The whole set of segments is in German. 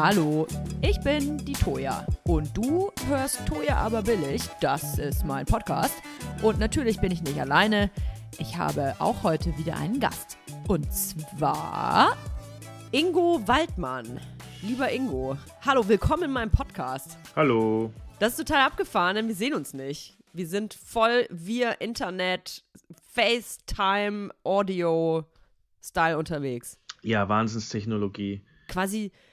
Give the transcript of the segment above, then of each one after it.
Hallo, ich bin die Toja und du hörst Toja aber billig. Das ist mein Podcast. Und natürlich bin ich nicht alleine. Ich habe auch heute wieder einen Gast. Und zwar Ingo Waldmann. Lieber Ingo, hallo, willkommen in meinem Podcast. Hallo. Das ist total abgefahren, denn wir sehen uns nicht. Wir sind voll via Internet, FaceTime, Audio, Style unterwegs. Ja, Wahnsinnstechnologie. Quasi, qua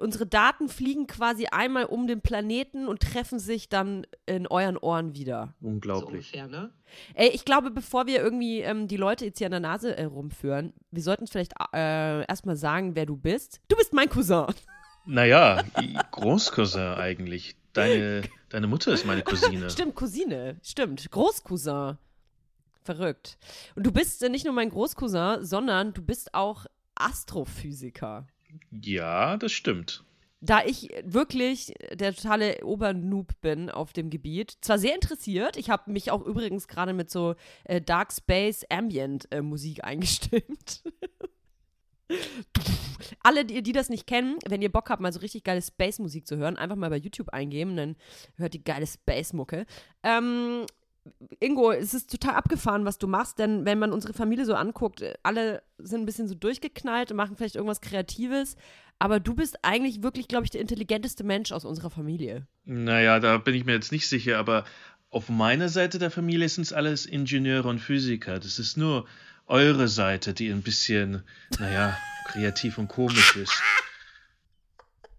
unsere Daten fliegen quasi einmal um den Planeten und treffen sich dann in euren Ohren wieder. Unglaublich. So ungefähr, ne? Ey, ich glaube, bevor wir irgendwie ähm, die Leute jetzt hier an der Nase äh, rumführen, wir sollten vielleicht äh, erstmal sagen, wer du bist. Du bist mein Cousin. Naja, Großcousin eigentlich. Deine, deine Mutter ist meine Cousine. Stimmt, Cousine. Stimmt. Großcousin. Verrückt. Und du bist äh, nicht nur mein Großcousin, sondern du bist auch Astrophysiker. Ja, das stimmt. Da ich wirklich der totale Obernoob bin auf dem Gebiet, zwar sehr interessiert, ich habe mich auch übrigens gerade mit so äh, Dark Space Ambient äh, Musik eingestimmt. Alle, die, die das nicht kennen, wenn ihr Bock habt, mal so richtig geile Space-Musik zu hören, einfach mal bei YouTube eingeben, dann hört die geile Space-Mucke. Ähm, Ingo, es ist total abgefahren, was du machst, denn wenn man unsere Familie so anguckt, alle sind ein bisschen so durchgeknallt und machen vielleicht irgendwas Kreatives, aber du bist eigentlich wirklich, glaube ich, der intelligenteste Mensch aus unserer Familie. Naja, da bin ich mir jetzt nicht sicher, aber auf meiner Seite der Familie sind es alles Ingenieure und Physiker. Das ist nur eure Seite, die ein bisschen, naja, kreativ und komisch ist.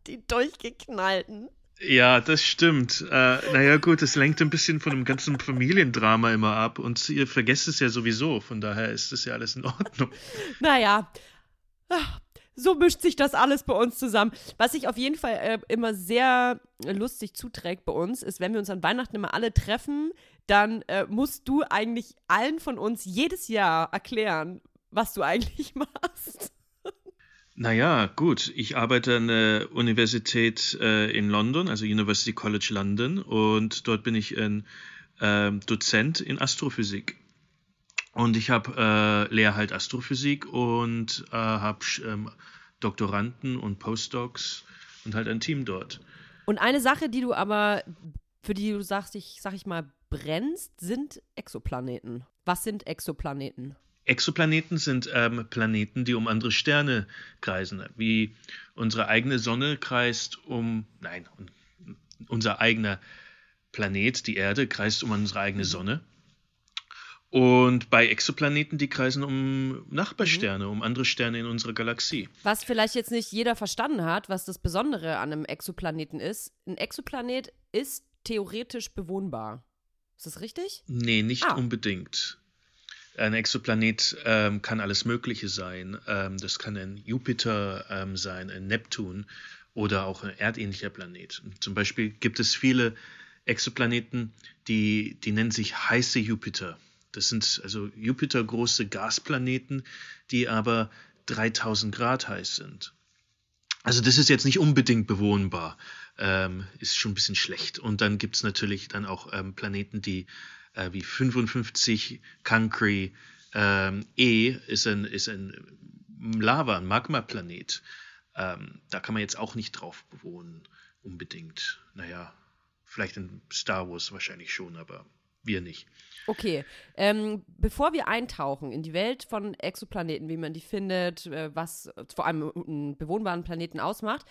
Die durchgeknallten. Ja, das stimmt. Äh, naja, gut, es lenkt ein bisschen von dem ganzen Familiendrama immer ab und ihr vergesst es ja sowieso, von daher ist das ja alles in Ordnung. Naja, so mischt sich das alles bei uns zusammen. Was sich auf jeden Fall äh, immer sehr lustig zuträgt bei uns, ist, wenn wir uns an Weihnachten immer alle treffen, dann äh, musst du eigentlich allen von uns jedes Jahr erklären, was du eigentlich machst. Naja, gut. Ich arbeite an der Universität äh, in London, also University College London, und dort bin ich ein äh, Dozent in Astrophysik. Und ich habe äh, lehre halt Astrophysik und äh, habe ähm, Doktoranden und Postdocs und halt ein Team dort. Und eine Sache, die du aber, für die du sagst, ich sag ich mal, brennst, sind Exoplaneten. Was sind Exoplaneten? Exoplaneten sind ähm, Planeten, die um andere Sterne kreisen, wie unsere eigene Sonne kreist um, nein, unser eigener Planet, die Erde, kreist um unsere eigene Sonne. Und bei Exoplaneten, die kreisen um Nachbarsterne, mhm. um andere Sterne in unserer Galaxie. Was vielleicht jetzt nicht jeder verstanden hat, was das Besondere an einem Exoplaneten ist. Ein Exoplanet ist theoretisch bewohnbar. Ist das richtig? Nee, nicht ah. unbedingt. Ein Exoplanet ähm, kann alles Mögliche sein. Ähm, das kann ein Jupiter ähm, sein, ein Neptun oder auch ein erdähnlicher Planet. Zum Beispiel gibt es viele Exoplaneten, die, die nennen sich heiße Jupiter. Das sind also Jupiter große Gasplaneten, die aber 3000 Grad heiß sind. Also das ist jetzt nicht unbedingt bewohnbar, ähm, ist schon ein bisschen schlecht. Und dann gibt es natürlich dann auch ähm, Planeten, die äh, wie 55 Cancri ähm, E ist ein, ist ein Lava, ein Magma-Planet. Ähm, da kann man jetzt auch nicht drauf bewohnen, unbedingt. Naja, vielleicht in Star Wars wahrscheinlich schon, aber wir nicht. Okay, ähm, bevor wir eintauchen in die Welt von Exoplaneten, wie man die findet, äh, was vor allem einen bewohnbaren Planeten ausmacht,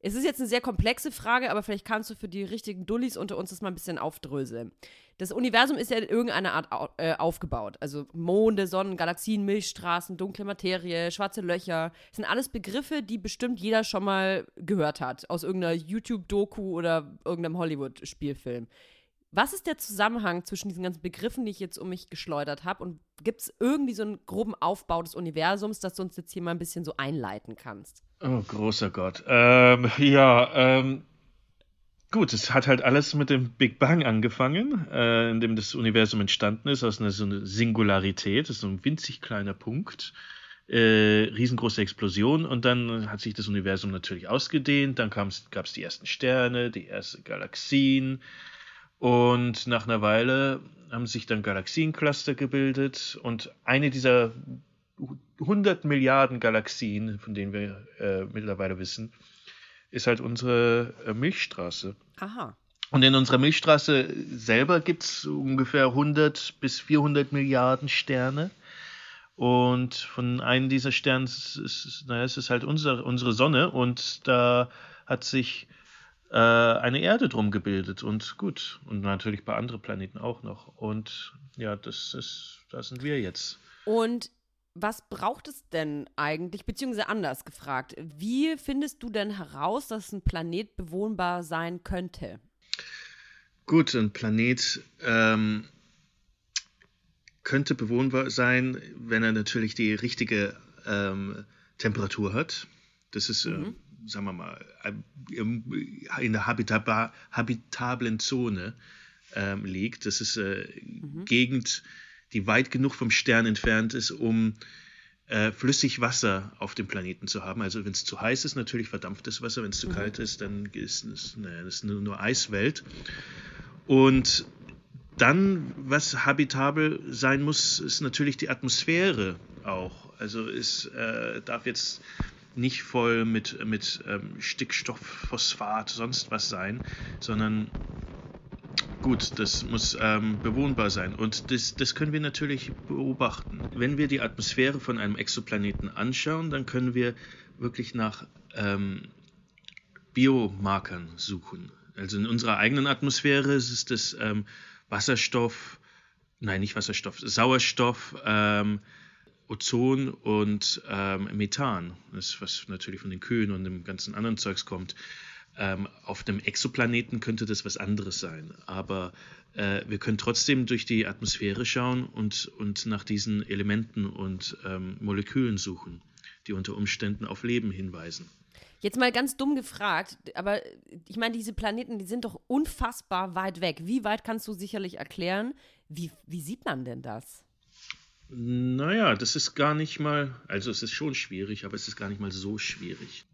es ist jetzt eine sehr komplexe Frage, aber vielleicht kannst du für die richtigen Dullis unter uns das mal ein bisschen aufdröseln. Das Universum ist ja in irgendeiner Art äh, aufgebaut. Also Monde, Sonnen, Galaxien, Milchstraßen, dunkle Materie, schwarze Löcher. Das sind alles Begriffe, die bestimmt jeder schon mal gehört hat. Aus irgendeiner YouTube-Doku oder irgendeinem Hollywood-Spielfilm. Was ist der Zusammenhang zwischen diesen ganzen Begriffen, die ich jetzt um mich geschleudert habe? Und gibt es irgendwie so einen groben Aufbau des Universums, dass du uns jetzt hier mal ein bisschen so einleiten kannst? Oh, großer Gott. Ähm, ja, ähm, gut, es hat halt alles mit dem Big Bang angefangen, äh, in dem das Universum entstanden ist, aus einer so einer Singularität, das ist so ein winzig kleiner Punkt. Äh, riesengroße Explosion und dann hat sich das Universum natürlich ausgedehnt, dann gab es die ersten Sterne, die ersten Galaxien, und nach einer Weile haben sich dann Galaxiencluster gebildet und eine dieser 100 Milliarden Galaxien, von denen wir äh, mittlerweile wissen, ist halt unsere äh, Milchstraße. Aha. Und in unserer Milchstraße selber gibt es ungefähr 100 bis 400 Milliarden Sterne. Und von einem dieser Sterne ist, ist, naja, es ist halt unsere, unsere Sonne und da hat sich äh, eine Erde drum gebildet und gut. Und natürlich bei anderen Planeten auch noch. Und ja, das ist, da sind wir jetzt. Und was braucht es denn eigentlich, beziehungsweise anders gefragt, wie findest du denn heraus, dass ein Planet bewohnbar sein könnte? Gut, ein Planet ähm, könnte bewohnbar sein, wenn er natürlich die richtige ähm, Temperatur hat. Das ist, äh, mhm. Sagen wir mal, in der habitaba, habitablen Zone ähm, liegt. Das ist eine äh, mhm. Gegend, die weit genug vom Stern entfernt ist, um äh, flüssig Wasser auf dem Planeten zu haben. Also wenn es zu heiß ist, natürlich verdampftes Wasser. Wenn es zu mhm. kalt ist, dann ist es, naja, das ist nur, nur Eiswelt. Und dann, was habitabel sein muss, ist natürlich die Atmosphäre auch. Also es äh, darf jetzt nicht voll mit, mit ähm, Stickstoff, Phosphat, sonst was sein, sondern gut, das muss ähm, bewohnbar sein. Und das, das können wir natürlich beobachten. Wenn wir die Atmosphäre von einem Exoplaneten anschauen, dann können wir wirklich nach ähm, Biomarkern suchen. Also in unserer eigenen Atmosphäre ist es ähm, Wasserstoff, nein, nicht Wasserstoff, Sauerstoff, ähm, Ozon und ähm, Methan, das, was natürlich von den Kühen und dem ganzen anderen Zeugs kommt. Ähm, auf einem Exoplaneten könnte das was anderes sein, aber äh, wir können trotzdem durch die Atmosphäre schauen und, und nach diesen Elementen und ähm, Molekülen suchen, die unter Umständen auf Leben hinweisen. Jetzt mal ganz dumm gefragt, aber ich meine, diese Planeten, die sind doch unfassbar weit weg. Wie weit kannst du sicherlich erklären? Wie, wie sieht man denn das? Naja, das ist gar nicht mal, also es ist schon schwierig, aber es ist gar nicht mal so schwierig.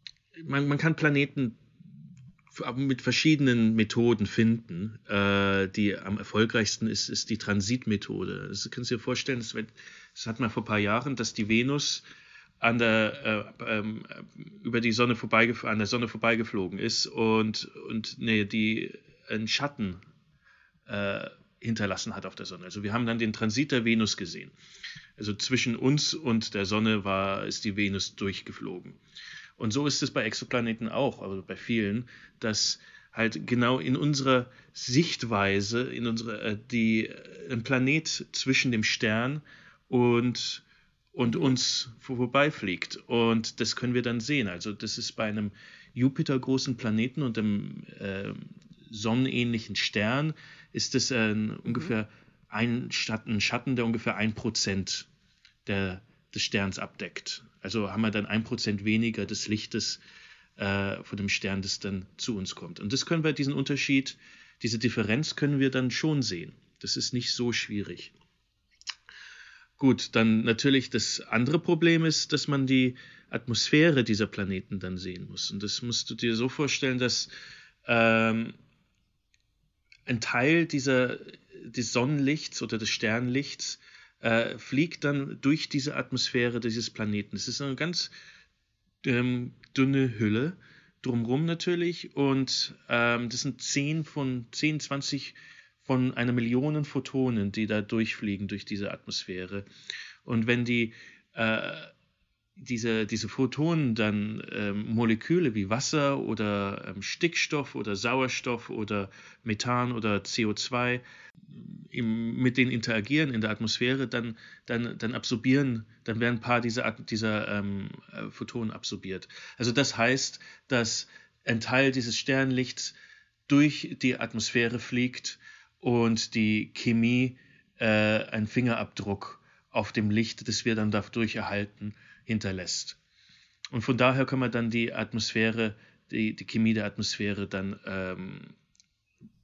Man, man kann Planeten mit verschiedenen Methoden finden. Äh, die am erfolgreichsten ist, ist die Transitmethode. Das kannst du dir vorstellen, das, das hat man vor ein paar Jahren, dass die Venus an der, äh, ähm, über die Sonne an der Sonne vorbeigeflogen ist und, und nee, die einen Schatten äh, hinterlassen hat auf der Sonne. Also wir haben dann den Transit der Venus gesehen. Also zwischen uns und der Sonne war, ist die Venus durchgeflogen. Und so ist es bei Exoplaneten auch, also bei vielen, dass halt genau in unserer Sichtweise, in unserer, äh, die, ein Planet zwischen dem Stern und und uns vorbeifliegt. Und das können wir dann sehen. Also das ist bei einem Jupiter-großen Planeten und einem äh, sonnenähnlichen Stern, ist das äh, ungefähr ein Schatten, der ungefähr ein Prozent des Sterns abdeckt. Also haben wir dann ein Prozent weniger des Lichtes äh, von dem Stern, das dann zu uns kommt. Und das können wir, diesen Unterschied, diese Differenz können wir dann schon sehen. Das ist nicht so schwierig. Gut, dann natürlich das andere Problem ist, dass man die Atmosphäre dieser Planeten dann sehen muss. Und das musst du dir so vorstellen, dass ähm, ein Teil dieser, des Sonnenlichts oder des Sternlichts äh, fliegt dann durch diese Atmosphäre dieses Planeten. Es ist eine ganz ähm, dünne Hülle drumherum natürlich und ähm, das sind 10 von 10, 20 von einer Million Photonen, die da durchfliegen durch diese Atmosphäre. Und wenn die äh, diese, diese Photonen dann ähm, Moleküle wie Wasser oder ähm, Stickstoff oder Sauerstoff oder Methan oder CO2 im, mit denen interagieren in der Atmosphäre, dann, dann, dann absorbieren, dann werden ein paar dieser, dieser ähm, äh, Photonen absorbiert. Also das heißt, dass ein Teil dieses Sternlichts durch die Atmosphäre fliegt und die Chemie äh, einen Fingerabdruck auf dem Licht, das wir dann dadurch erhalten, hinterlässt. Und von daher können wir dann die Atmosphäre, die, die Chemie der Atmosphäre dann ähm,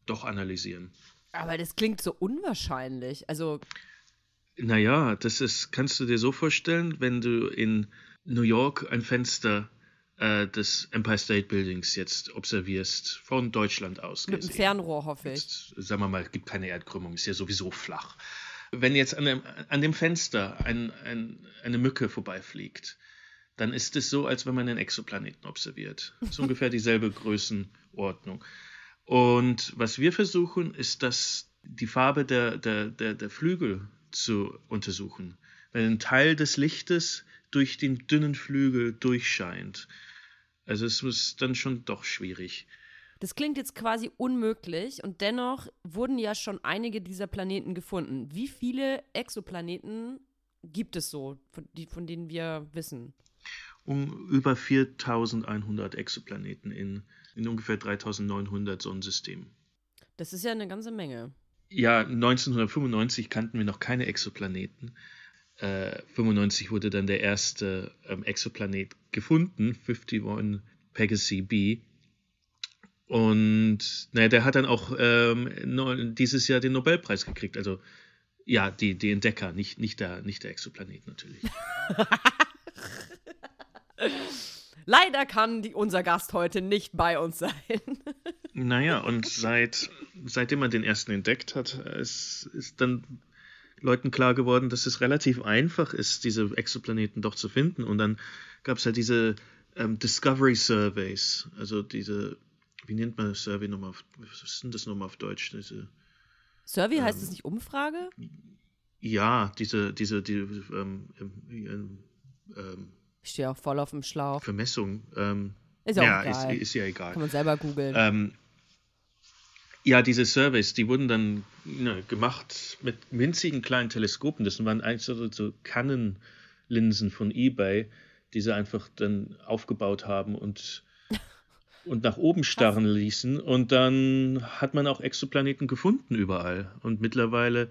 doch analysieren. Aber das klingt so unwahrscheinlich. Also. Naja, das ist, kannst du dir so vorstellen, wenn du in New York ein Fenster äh, des Empire State Buildings jetzt observierst, von Deutschland aus. Mit dem Fernrohr, hoffe ich. Jetzt, sagen wir mal, es gibt keine Erdkrümmung, ist ja sowieso flach. Wenn jetzt an dem, an dem Fenster ein, ein, eine Mücke vorbeifliegt, dann ist es so, als wenn man einen Exoplaneten observiert. Das ist ungefähr dieselbe Größenordnung. Und was wir versuchen, ist, dass die Farbe der, der, der, der Flügel zu untersuchen. Wenn ein Teil des Lichtes durch den dünnen Flügel durchscheint. Also es ist dann schon doch schwierig. Das klingt jetzt quasi unmöglich und dennoch wurden ja schon einige dieser Planeten gefunden. Wie viele Exoplaneten gibt es so, von, die, von denen wir wissen? Um über 4100 Exoplaneten in, in ungefähr 3900 Sonnensystemen. Das ist ja eine ganze Menge. Ja, 1995 kannten wir noch keine Exoplaneten. Äh, 95 wurde dann der erste ähm, Exoplanet gefunden, 51 Pegasi b. Und naja, der hat dann auch ähm, dieses Jahr den Nobelpreis gekriegt. Also ja, die, die Entdecker, nicht, nicht, der, nicht der Exoplanet natürlich. Leider kann die, unser Gast heute nicht bei uns sein. naja, und seit, seitdem man den ersten entdeckt hat, ist, ist dann Leuten klar geworden, dass es relativ einfach ist, diese Exoplaneten doch zu finden. Und dann gab es ja diese ähm, Discovery Surveys, also diese, wie nennt man das Survey nochmal auf, was ist denn das nochmal auf Deutsch? Diese, Survey ähm, heißt es nicht Umfrage? Ja, diese, diese, die, ähm, ähm, ähm, ich stehe auch voll auf dem Schlauch. Vermessung. Ähm, ist ja, ja egal. Ist, ist, ja egal. Kann man selber googeln. Ähm, ja, diese Surveys, die wurden dann ne, gemacht mit winzigen kleinen Teleskopen. Das waren eigentlich so, so Canon-Linsen von eBay, die sie einfach dann aufgebaut haben und, und nach oben starren ließen. Und dann hat man auch Exoplaneten gefunden überall. Und mittlerweile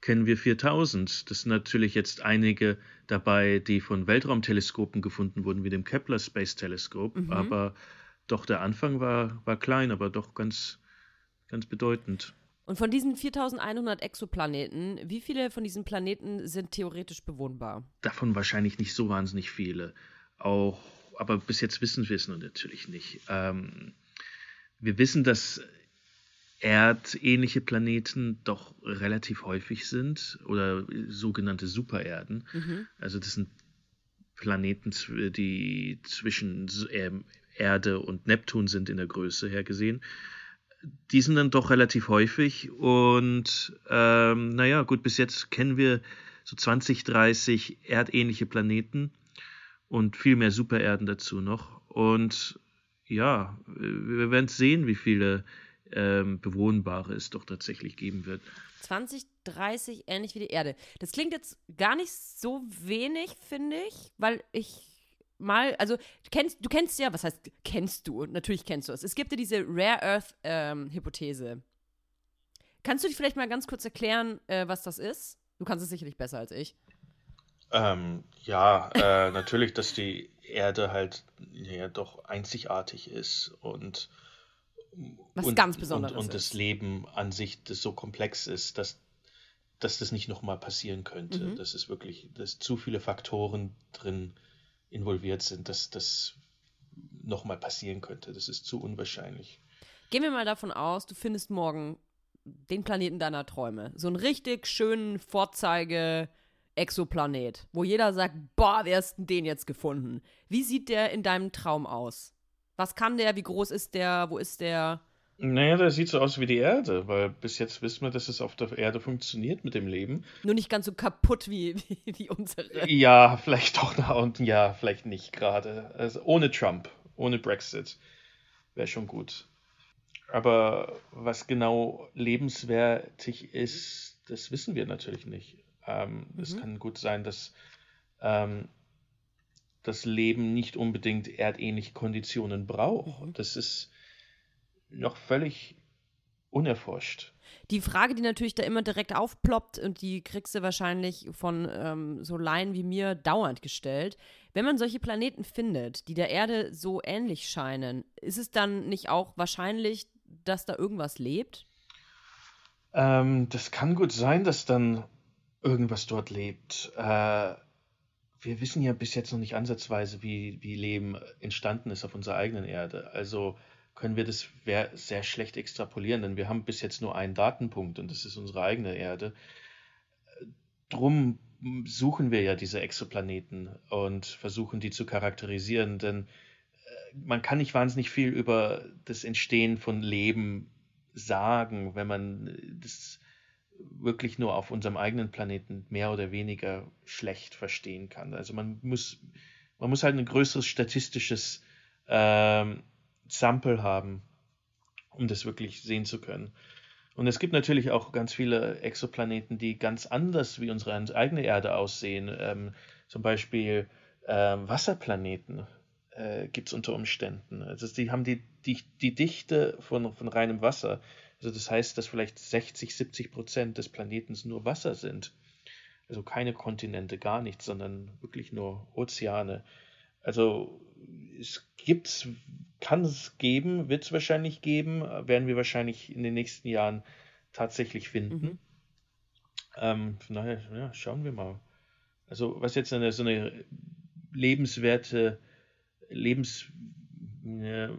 kennen wir 4000. Das sind natürlich jetzt einige dabei, die von Weltraumteleskopen gefunden wurden, wie dem Kepler Space Telescope. Mhm. Aber doch der Anfang war, war klein, aber doch ganz ganz bedeutend. Und von diesen 4100 Exoplaneten, wie viele von diesen Planeten sind theoretisch bewohnbar? Davon wahrscheinlich nicht so wahnsinnig viele. Auch, aber bis jetzt wissen wir es natürlich nicht. Ähm, wir wissen, dass erdähnliche Planeten doch relativ häufig sind oder sogenannte Supererden. Mhm. Also das sind Planeten, die zwischen ähm, Erde und Neptun sind in der Größe her gesehen die sind dann doch relativ häufig. Und ähm, naja, gut, bis jetzt kennen wir so 20, 30 erdähnliche Planeten und viel mehr Supererden dazu noch. Und ja, wir werden sehen, wie viele ähm, bewohnbare es doch tatsächlich geben wird. 20, 30, ähnlich wie die Erde. Das klingt jetzt gar nicht so wenig, finde ich, weil ich mal, also du kennst, du kennst ja, was heißt, kennst du? Natürlich kennst du es. Es gibt ja diese Rare Earth ähm, Hypothese. Kannst du dich vielleicht mal ganz kurz erklären, äh, was das ist? Du kannst es sicherlich besser als ich. Ähm, ja, äh, natürlich, dass die Erde halt ja doch einzigartig ist und was und, ganz Besonderes und, und das Leben an sich das so komplex ist, dass, dass das nicht nochmal passieren könnte. Mhm. Das ist wirklich, dass zu viele Faktoren drin involviert sind, dass das nochmal passieren könnte. Das ist zu unwahrscheinlich. Gehen wir mal davon aus, du findest morgen den Planeten deiner Träume. So einen richtig schönen Vorzeige-Exoplanet, wo jeder sagt, boah, wer ist denn den jetzt gefunden? Wie sieht der in deinem Traum aus? Was kann der? Wie groß ist der? Wo ist der? Naja, der sieht so aus wie die Erde, weil bis jetzt wissen wir, dass es auf der Erde funktioniert mit dem Leben. Nur nicht ganz so kaputt wie, wie, wie unsere. Ja, vielleicht doch nach unten, ja, vielleicht nicht gerade. Also ohne Trump, ohne Brexit wäre schon gut. Aber was genau lebenswertig ist, das wissen wir natürlich nicht. Ähm, mhm. Es kann gut sein, dass ähm, das Leben nicht unbedingt erdähnliche Konditionen braucht. Mhm. Das ist noch völlig unerforscht. Die Frage, die natürlich da immer direkt aufploppt und die kriegst du wahrscheinlich von ähm, so Laien wie mir dauernd gestellt. Wenn man solche Planeten findet, die der Erde so ähnlich scheinen, ist es dann nicht auch wahrscheinlich, dass da irgendwas lebt? Ähm, das kann gut sein, dass dann irgendwas dort lebt. Äh, wir wissen ja bis jetzt noch nicht ansatzweise, wie, wie Leben entstanden ist auf unserer eigenen Erde. Also können wir das sehr schlecht extrapolieren, denn wir haben bis jetzt nur einen Datenpunkt und das ist unsere eigene Erde. Drum suchen wir ja diese Exoplaneten und versuchen die zu charakterisieren, denn äh, man kann nicht wahnsinnig viel über das Entstehen von Leben sagen, wenn man das wirklich nur auf unserem eigenen Planeten mehr oder weniger schlecht verstehen kann. Also man muss, man muss halt ein größeres statistisches ähm, Sample haben, um das wirklich sehen zu können. Und es gibt natürlich auch ganz viele Exoplaneten, die ganz anders wie unsere eigene Erde aussehen. Ähm, zum Beispiel ähm, Wasserplaneten äh, gibt es unter Umständen. Also die haben die, die, die Dichte von, von reinem Wasser. Also das heißt, dass vielleicht 60, 70 Prozent des Planeten nur Wasser sind. Also keine Kontinente, gar nichts, sondern wirklich nur Ozeane. Also es gibt, kann es geben, wird es wahrscheinlich geben, werden wir wahrscheinlich in den nächsten Jahren tatsächlich finden. Mhm. Ähm, von daher, ja, schauen wir mal. Also was jetzt eine, so eine lebenswerte, lebens, ja,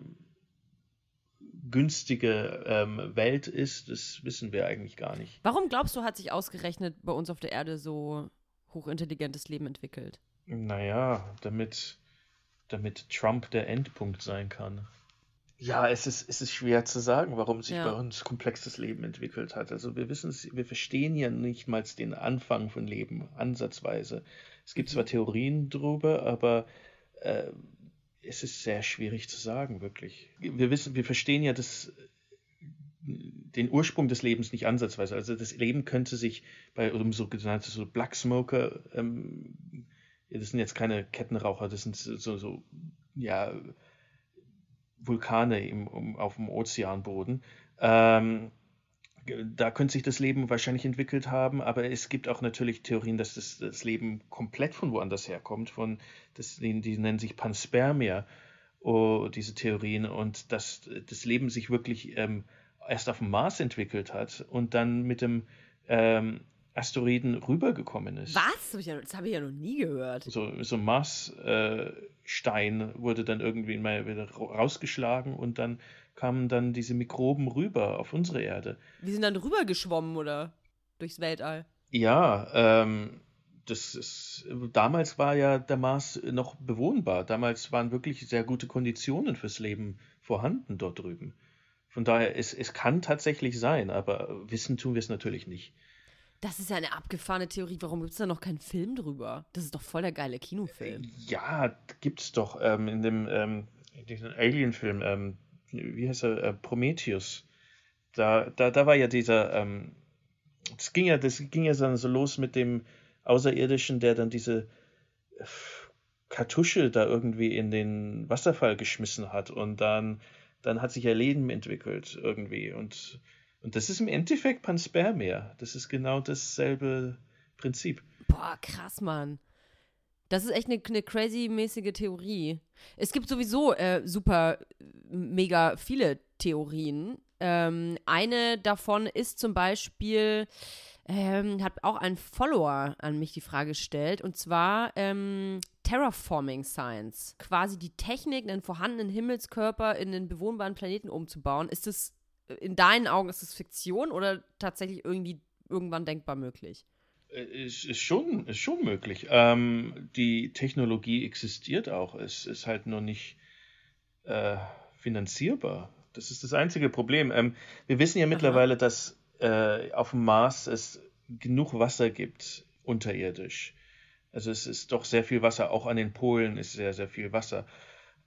günstige ähm, Welt ist, das wissen wir eigentlich gar nicht. Warum glaubst du, hat sich ausgerechnet bei uns auf der Erde so hochintelligentes Leben entwickelt? Naja, damit damit Trump der Endpunkt sein kann. Ja, es ist, es ist schwer zu sagen, warum sich ja. bei uns komplexes Leben entwickelt hat. Also wir wissen es, wir verstehen ja nicht mal den Anfang von Leben, ansatzweise. Es gibt zwar. Theorien drüber, aber äh, es ist sehr schwierig zu sagen, wirklich. Wir wissen, wir verstehen ja das, den Ursprung des Lebens nicht ansatzweise. Also das Leben könnte sich bei um so genannte so Black Smoker ähm, das sind jetzt keine Kettenraucher, das sind so, so ja, Vulkane im, um, auf dem Ozeanboden. Ähm, da könnte sich das Leben wahrscheinlich entwickelt haben, aber es gibt auch natürlich Theorien, dass das, das Leben komplett von woanders herkommt, von das, die, die nennen sich Panspermia, oh, diese Theorien, und dass das Leben sich wirklich ähm, erst auf dem Mars entwickelt hat und dann mit dem ähm, Asteroiden rübergekommen ist. Was? Das habe ich ja noch nie gehört. So, so ein Marsstein äh, wurde dann irgendwie mal wieder rausgeschlagen und dann kamen dann diese Mikroben rüber auf unsere Erde. Die sind dann rübergeschwommen oder durchs Weltall? Ja, ähm, das ist, damals war ja der Mars noch bewohnbar. Damals waren wirklich sehr gute Konditionen fürs Leben vorhanden dort drüben. Von daher, es, es kann tatsächlich sein, aber wissen tun wir es natürlich nicht. Das ist ja eine abgefahrene Theorie. Warum gibt es da noch keinen Film drüber? Das ist doch voll der geile Kinofilm. Ja, gibt's doch. Ähm, in dem ähm, Alien-Film, ähm, wie heißt er? Äh, Prometheus. Da, da, da war ja dieser, ähm, das ging ja, das ging ja dann so los mit dem Außerirdischen, der dann diese äh, Kartusche da irgendwie in den Wasserfall geschmissen hat und dann, dann hat sich ja Leben entwickelt irgendwie und und das ist im Endeffekt Panspermia. Das ist genau dasselbe Prinzip. Boah, krass, Mann. Das ist echt eine, eine crazy-mäßige Theorie. Es gibt sowieso äh, super, mega viele Theorien. Ähm, eine davon ist zum Beispiel, ähm, hat auch ein Follower an mich die Frage gestellt, und zwar ähm, Terraforming Science. Quasi die Technik, einen vorhandenen Himmelskörper in einen bewohnbaren Planeten umzubauen. Ist das in deinen Augen ist es Fiktion oder tatsächlich irgendwie irgendwann denkbar möglich? Äh, ist, ist, schon, ist schon möglich. Ähm, die Technologie existiert auch. Es ist halt nur nicht äh, finanzierbar. Das ist das einzige Problem. Ähm, wir wissen ja mittlerweile, dass äh, auf dem Mars es genug Wasser gibt unterirdisch. Also es ist doch sehr viel Wasser. Auch an den Polen ist sehr, sehr viel Wasser.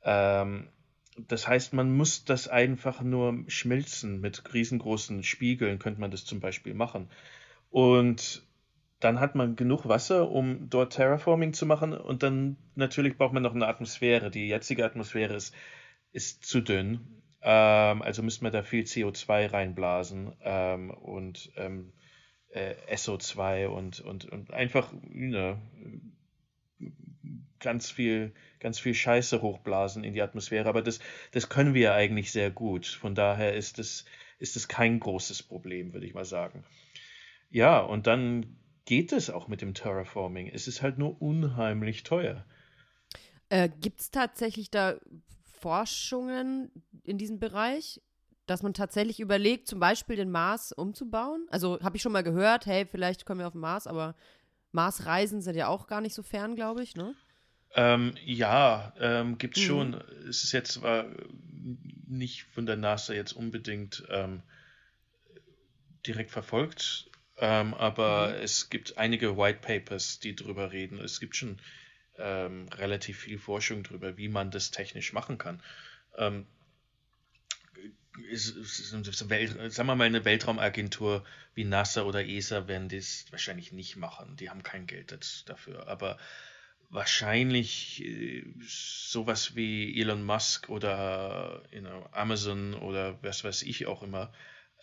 Ähm, das heißt, man muss das einfach nur schmelzen. Mit riesengroßen Spiegeln könnte man das zum Beispiel machen. Und dann hat man genug Wasser, um dort Terraforming zu machen. Und dann natürlich braucht man noch eine Atmosphäre. Die jetzige Atmosphäre ist, ist zu dünn. Ähm, also müsste man da viel CO2 reinblasen ähm, und ähm, äh, SO2 und, und, und einfach know, ganz viel, ganz viel Scheiße hochblasen in die Atmosphäre. Aber das, das können wir eigentlich sehr gut. Von daher ist es, ist es kein großes Problem, würde ich mal sagen. Ja, und dann geht es auch mit dem Terraforming. Es ist halt nur unheimlich teuer. Äh, Gibt es tatsächlich da Forschungen in diesem Bereich, dass man tatsächlich überlegt, zum Beispiel den Mars umzubauen? Also habe ich schon mal gehört, hey, vielleicht kommen wir auf den Mars, aber Marsreisen sind ja auch gar nicht so fern, glaube ich, ne? Ähm, ja, ähm, gibt es mhm. schon. Es ist jetzt zwar nicht von der NASA jetzt unbedingt ähm, direkt verfolgt, ähm, aber mhm. es gibt einige White Papers, die darüber reden. Es gibt schon ähm, relativ viel Forschung darüber, wie man das technisch machen kann. Ähm, ist, ist, ist Welt, sagen wir mal, eine Weltraumagentur wie NASA oder ESA werden das wahrscheinlich nicht machen. Die haben kein Geld dafür. Aber wahrscheinlich äh, sowas wie Elon Musk oder you know, Amazon oder was weiß ich auch immer,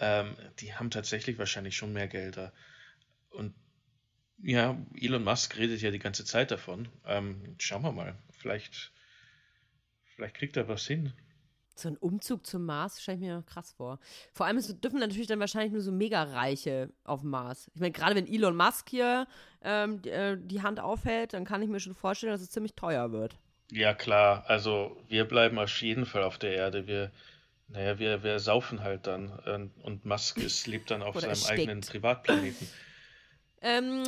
ähm, die haben tatsächlich wahrscheinlich schon mehr Gelder. Und ja, Elon Musk redet ja die ganze Zeit davon. Ähm, schauen wir mal. Vielleicht, vielleicht kriegt er was hin. So ein Umzug zum Mars stelle ich mir krass vor. Vor allem es dürfen natürlich dann wahrscheinlich nur so Mega-Reiche auf dem Mars. Ich meine, gerade wenn Elon Musk hier ähm, die, äh, die Hand aufhält, dann kann ich mir schon vorstellen, dass es ziemlich teuer wird. Ja, klar. Also wir bleiben auf jeden Fall auf der Erde. Wir, naja, wir, wir saufen halt dann. Ähm, und Musk ist, lebt dann auf seinem eigenen Privatplaneten. Ähm,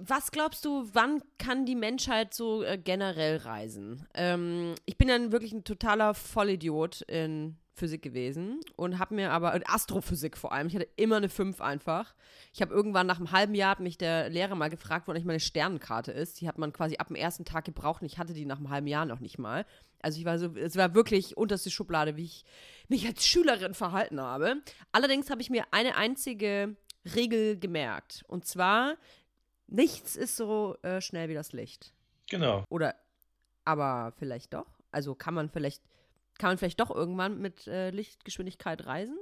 was glaubst du, wann kann die Menschheit so äh, generell reisen? Ähm, ich bin dann wirklich ein totaler Vollidiot in Physik gewesen und habe mir aber, Astrophysik vor allem, ich hatte immer eine 5 einfach. Ich habe irgendwann nach einem halben Jahr mich der Lehrer mal gefragt, wo eigentlich meine Sternenkarte ist. Die hat man quasi ab dem ersten Tag gebraucht und ich hatte die nach einem halben Jahr noch nicht mal. Also ich war so, es war wirklich unterste Schublade, wie ich mich als Schülerin verhalten habe. Allerdings habe ich mir eine einzige Regel gemerkt. Und zwar, nichts ist so äh, schnell wie das Licht. Genau. Oder, aber vielleicht doch. Also kann man vielleicht, kann man vielleicht doch irgendwann mit äh, Lichtgeschwindigkeit reisen?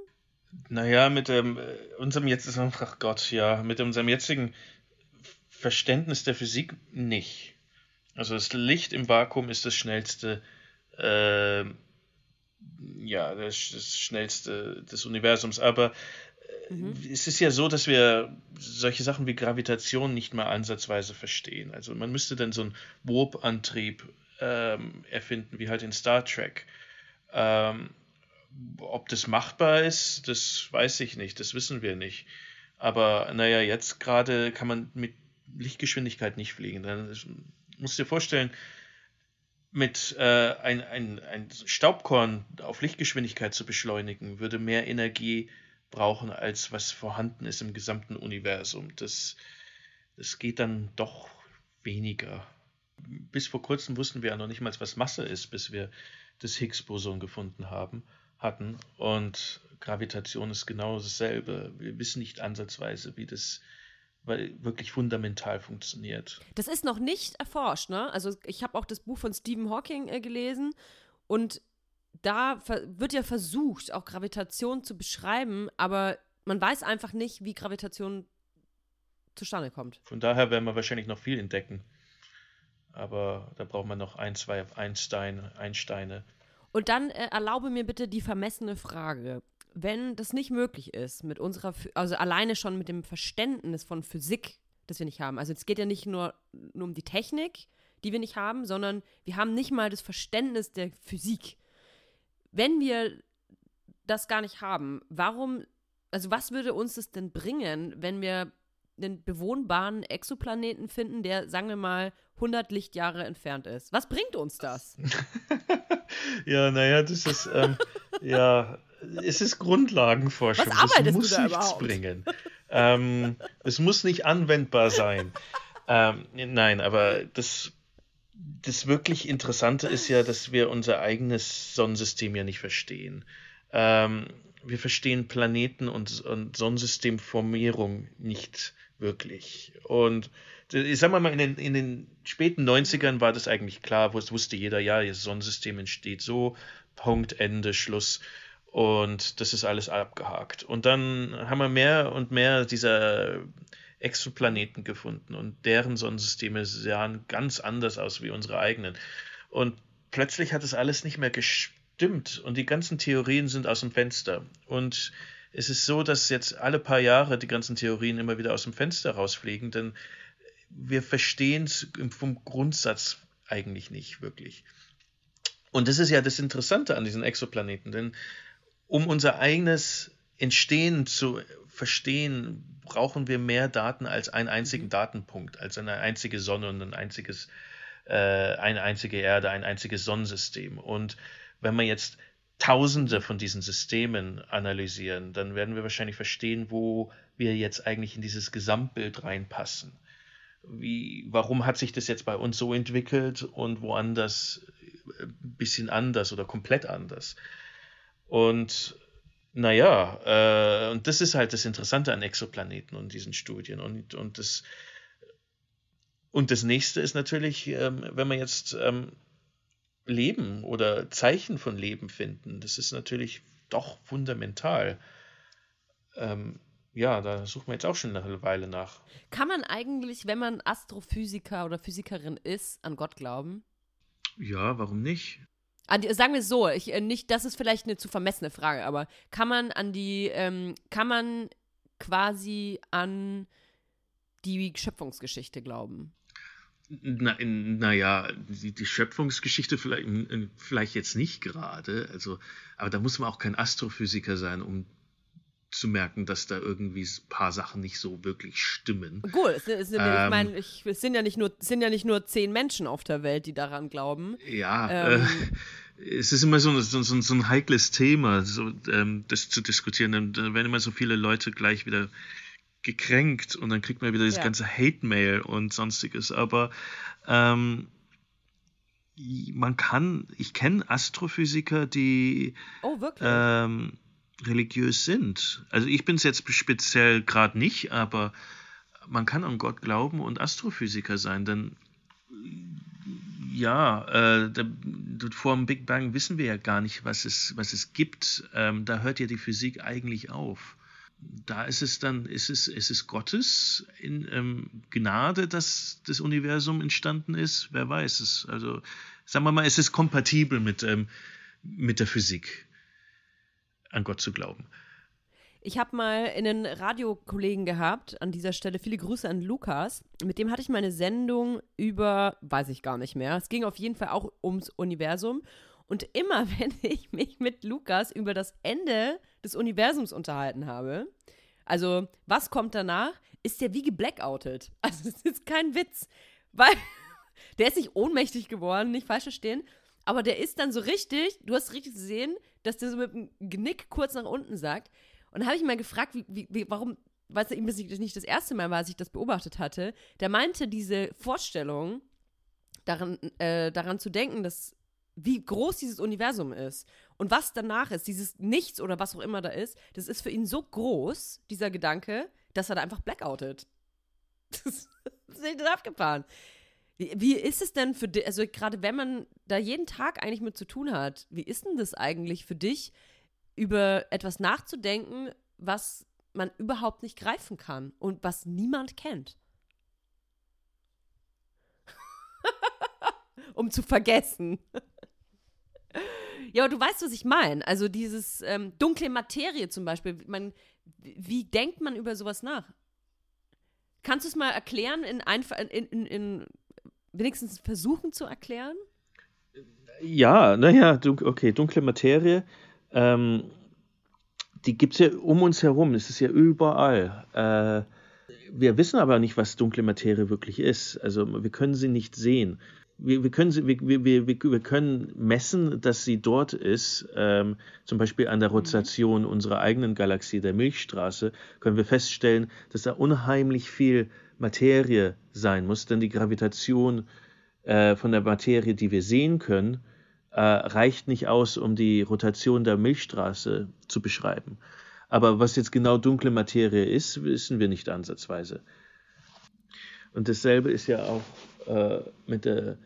Naja, mit ähm, unserem jetzt, ach Gott, ja, mit unserem jetzigen Verständnis der Physik nicht. Also das Licht im Vakuum ist das schnellste, äh, ja, das, das schnellste des Universums. Aber Mhm. Es ist ja so, dass wir solche Sachen wie Gravitation nicht mal ansatzweise verstehen. Also man müsste dann so einen Warp-Antrieb ähm, erfinden, wie halt in Star Trek. Ähm, ob das machbar ist, das weiß ich nicht, das wissen wir nicht. Aber naja, jetzt gerade kann man mit Lichtgeschwindigkeit nicht fliegen. Dann musst du dir vorstellen, mit äh, ein, ein, ein Staubkorn auf Lichtgeschwindigkeit zu beschleunigen, würde mehr Energie brauchen, als was vorhanden ist im gesamten Universum. Das, das geht dann doch weniger. Bis vor kurzem wussten wir ja noch nicht mal, was Masse ist, bis wir das Higgs-Boson gefunden haben, hatten. Und Gravitation ist genau dasselbe. Wir wissen nicht ansatzweise, wie das wirklich fundamental funktioniert. Das ist noch nicht erforscht, ne? Also ich habe auch das Buch von Stephen Hawking äh, gelesen und da wird ja versucht, auch Gravitation zu beschreiben, aber man weiß einfach nicht, wie Gravitation zustande kommt. Von daher werden wir wahrscheinlich noch viel entdecken. Aber da braucht man noch ein, zwei Einstein, Einsteine. Und dann äh, erlaube mir bitte die vermessene Frage. Wenn das nicht möglich ist, mit unserer, also alleine schon mit dem Verständnis von Physik, das wir nicht haben. Also es geht ja nicht nur, nur um die Technik, die wir nicht haben, sondern wir haben nicht mal das Verständnis der Physik wenn wir das gar nicht haben, warum, also was würde uns das denn bringen, wenn wir einen bewohnbaren Exoplaneten finden, der, sagen wir mal, 100 Lichtjahre entfernt ist? Was bringt uns das? ja, naja, das ist, ähm, ja, es ist Grundlagenforschung. Was arbeitest das muss du da nichts überhaupt? bringen. ähm, es muss nicht anwendbar sein. Ähm, nein, aber das das wirklich Interessante ist ja, dass wir unser eigenes Sonnensystem ja nicht verstehen. Ähm, wir verstehen Planeten und, und Sonnensystemformierung nicht wirklich. Und ich sag mal, in den, in den späten 90ern war das eigentlich klar, wo es wusste jeder, ja, das Sonnensystem entsteht so, Punkt, Ende, Schluss. Und das ist alles abgehakt. Und dann haben wir mehr und mehr dieser Exoplaneten gefunden und deren Sonnensysteme sahen ganz anders aus wie unsere eigenen. Und plötzlich hat es alles nicht mehr gestimmt und die ganzen Theorien sind aus dem Fenster. Und es ist so, dass jetzt alle paar Jahre die ganzen Theorien immer wieder aus dem Fenster rausfliegen, denn wir verstehen es vom Grundsatz eigentlich nicht wirklich. Und das ist ja das Interessante an diesen Exoplaneten, denn um unser eigenes Entstehen zu verstehen, brauchen wir mehr Daten als einen einzigen mhm. Datenpunkt, als eine einzige Sonne und ein einziges, äh, eine einzige Erde, ein einziges Sonnensystem. Und wenn man jetzt Tausende von diesen Systemen analysieren, dann werden wir wahrscheinlich verstehen, wo wir jetzt eigentlich in dieses Gesamtbild reinpassen. Wie, warum hat sich das jetzt bei uns so entwickelt und woanders ein bisschen anders oder komplett anders? Und naja, äh, und das ist halt das Interessante an Exoplaneten und diesen Studien. Und, und, das, und das nächste ist natürlich, ähm, wenn man jetzt ähm, Leben oder Zeichen von Leben finden. Das ist natürlich doch fundamental. Ähm, ja, da suchen wir jetzt auch schon eine Weile nach. Kann man eigentlich, wenn man Astrophysiker oder Physikerin ist, an Gott glauben? Ja, warum nicht? Die, sagen wir es so, ich, äh, nicht, das ist vielleicht eine zu vermessene Frage, aber kann man an die, ähm, kann man quasi an die Schöpfungsgeschichte glauben? Na, naja, die, die Schöpfungsgeschichte vielleicht, vielleicht jetzt nicht gerade, also, aber da muss man auch kein Astrophysiker sein, um zu merken, dass da irgendwie ein paar Sachen nicht so wirklich stimmen. Gut, es, es, ähm, ich meine, es sind ja nicht nur sind ja nicht nur zehn Menschen auf der Welt, die daran glauben. Ja, ähm, äh, es ist immer so, so, so, so ein heikles Thema, so, ähm, das zu diskutieren. Da werden immer so viele Leute gleich wieder gekränkt und dann kriegt man wieder das ja. ganze Hate-Mail und sonstiges. Aber ähm, man kann, ich kenne Astrophysiker, die oh, ähm, religiös sind. Also ich bin es jetzt speziell gerade nicht, aber man kann an Gott glauben und Astrophysiker sein, denn ja, äh, da, vor dem Big Bang wissen wir ja gar nicht, was es, was es gibt. Ähm, da hört ja die Physik eigentlich auf da ist es dann, ist es, ist es Gottes in, ähm, Gnade, dass das Universum entstanden ist? Wer weiß es? Also sagen wir mal, es ist kompatibel mit, ähm, mit der Physik, an Gott zu glauben. Ich habe mal einen Radiokollegen gehabt, an dieser Stelle viele Grüße an Lukas. Mit dem hatte ich meine Sendung über, weiß ich gar nicht mehr. Es ging auf jeden Fall auch ums Universum. Und immer, wenn ich mich mit Lukas über das Ende des Universums unterhalten habe, also was kommt danach, ist der wie geblackoutet. Also es ist kein Witz, weil der ist nicht ohnmächtig geworden, nicht falsch verstehen, aber der ist dann so richtig, du hast richtig gesehen, dass der so mit dem Genick kurz nach unten sagt. Und da habe ich mal gefragt, wie, wie, warum, weil es ihm nicht das erste Mal war, als ich das beobachtet hatte. Der meinte, diese Vorstellung, daran, äh, daran zu denken, dass wie groß dieses Universum ist und was danach ist, dieses Nichts oder was auch immer da ist, das ist für ihn so groß, dieser Gedanke, dass er da einfach blackoutet. Das, ist nicht abgefahren. Wie ist es denn für dich, also gerade wenn man da jeden Tag eigentlich mit zu tun hat, wie ist denn das eigentlich für dich, über etwas nachzudenken, was man überhaupt nicht greifen kann und was niemand kennt? um zu vergessen. Ja, aber du weißt, was ich meine. Also dieses ähm, dunkle Materie zum Beispiel. Man, wie denkt man über sowas nach? Kannst du es mal erklären, in, in, in, in wenigstens versuchen zu erklären? Ja, naja, okay, dunkle Materie. Ähm, die gibt es ja um uns herum, es ist ja überall. Äh, wir wissen aber nicht, was dunkle Materie wirklich ist. Also wir können sie nicht sehen wir, wir, können, wir, wir, wir, können messen, dass sie dort ist, ähm, zum Beispiel an der Rotation unserer eigenen Galaxie, der Milchstraße, können wir feststellen, dass da unheimlich viel Materie sein muss, denn die Gravitation äh, von der Materie, die wir sehen können, äh, reicht nicht aus, um die Rotation der Milchstraße zu beschreiben. Aber was jetzt genau dunkle Materie ist, wissen wir nicht ansatzweise. Und dasselbe ist ja auch äh, mit der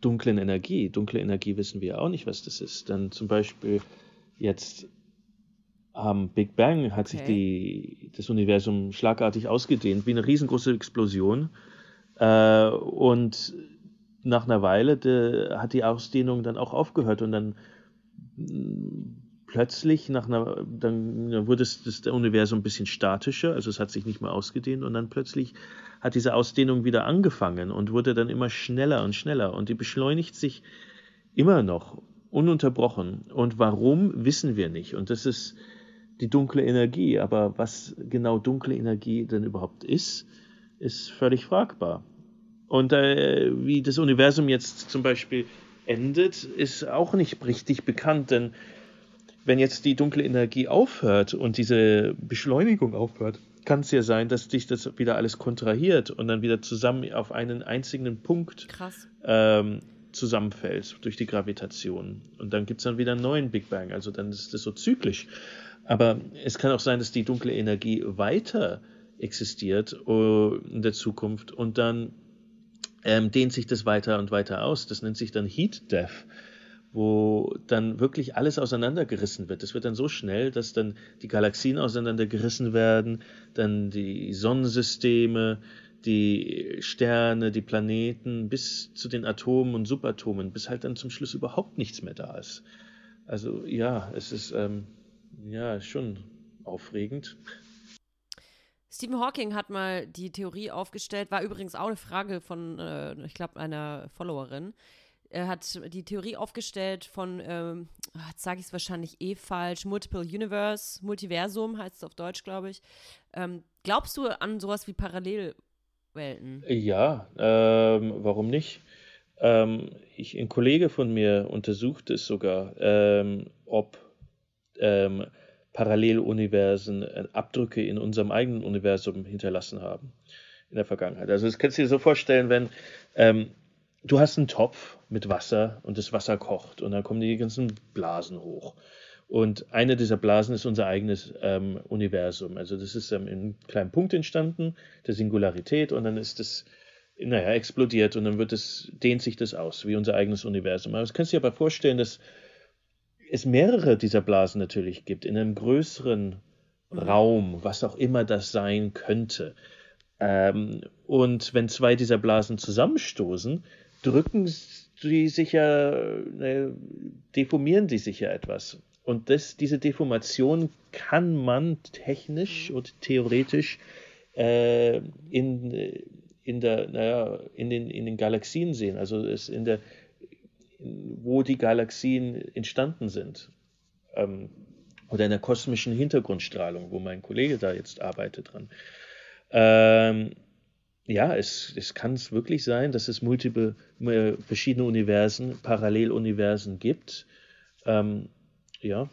dunklen Energie. Dunkle Energie wissen wir auch nicht, was das ist. Dann zum Beispiel jetzt am Big Bang hat okay. sich die, das Universum schlagartig ausgedehnt, wie eine riesengroße Explosion. Äh, und nach einer Weile de, hat die Ausdehnung dann auch aufgehört und dann plötzlich nach einer, dann wurde das, das Universum ein bisschen statischer, also es hat sich nicht mehr ausgedehnt und dann plötzlich hat diese Ausdehnung wieder angefangen und wurde dann immer schneller und schneller und die beschleunigt sich immer noch ununterbrochen und warum wissen wir nicht und das ist die dunkle Energie. Aber was genau dunkle Energie denn überhaupt ist, ist völlig fragbar. Und äh, wie das Universum jetzt zum Beispiel endet, ist auch nicht richtig bekannt, denn wenn jetzt die dunkle Energie aufhört und diese Beschleunigung aufhört, kann es ja sein, dass dich das wieder alles kontrahiert und dann wieder zusammen auf einen einzigen Punkt ähm, zusammenfällt durch die Gravitation. Und dann gibt es dann wieder einen neuen Big Bang. Also dann ist das so zyklisch. Aber es kann auch sein, dass die dunkle Energie weiter existiert uh, in der Zukunft und dann ähm, dehnt sich das weiter und weiter aus. Das nennt sich dann Heat Death wo dann wirklich alles auseinandergerissen wird. Es wird dann so schnell, dass dann die Galaxien auseinandergerissen werden, dann die Sonnensysteme, die Sterne, die Planeten, bis zu den Atomen und Subatomen, bis halt dann zum Schluss überhaupt nichts mehr da ist. Also ja, es ist ähm, ja schon aufregend. Stephen Hawking hat mal die Theorie aufgestellt, war übrigens auch eine Frage von, äh, ich glaube, einer Followerin. Er hat die Theorie aufgestellt von, ähm, ah, jetzt sage ich es wahrscheinlich eh falsch, Multiple Universe, Multiversum heißt es auf Deutsch, glaube ich. Ähm, glaubst du an sowas wie Parallelwelten? Ja, ähm, warum nicht? Ähm, ich, ein Kollege von mir untersucht es sogar, ähm, ob ähm, Paralleluniversen äh, Abdrücke in unserem eigenen Universum hinterlassen haben in der Vergangenheit. Also das kannst du dir so vorstellen, wenn du hast einen Topf mit Wasser und das Wasser kocht und dann kommen die ganzen Blasen hoch. Und eine dieser Blasen ist unser eigenes ähm, Universum. Also das ist ähm, in einem kleinen Punkt entstanden, der Singularität, und dann ist das, naja, explodiert und dann wird es, dehnt sich das aus, wie unser eigenes Universum. Aber das kannst du dir aber vorstellen, dass es mehrere dieser Blasen natürlich gibt, in einem größeren mhm. Raum, was auch immer das sein könnte. Ähm, und wenn zwei dieser Blasen zusammenstoßen, drücken sie sich ja, äh, deformieren die sich ja etwas. Und das, diese Deformation kann man technisch mhm. und theoretisch äh, in, in, der, naja, in, den, in den Galaxien sehen, also ist in der, wo die Galaxien entstanden sind. Ähm, oder in der kosmischen Hintergrundstrahlung, wo mein Kollege da jetzt arbeitet dran. Ähm, ja, es, es kann es wirklich sein, dass es multiple, äh, verschiedene Universen, Paralleluniversen gibt. Ähm, ja.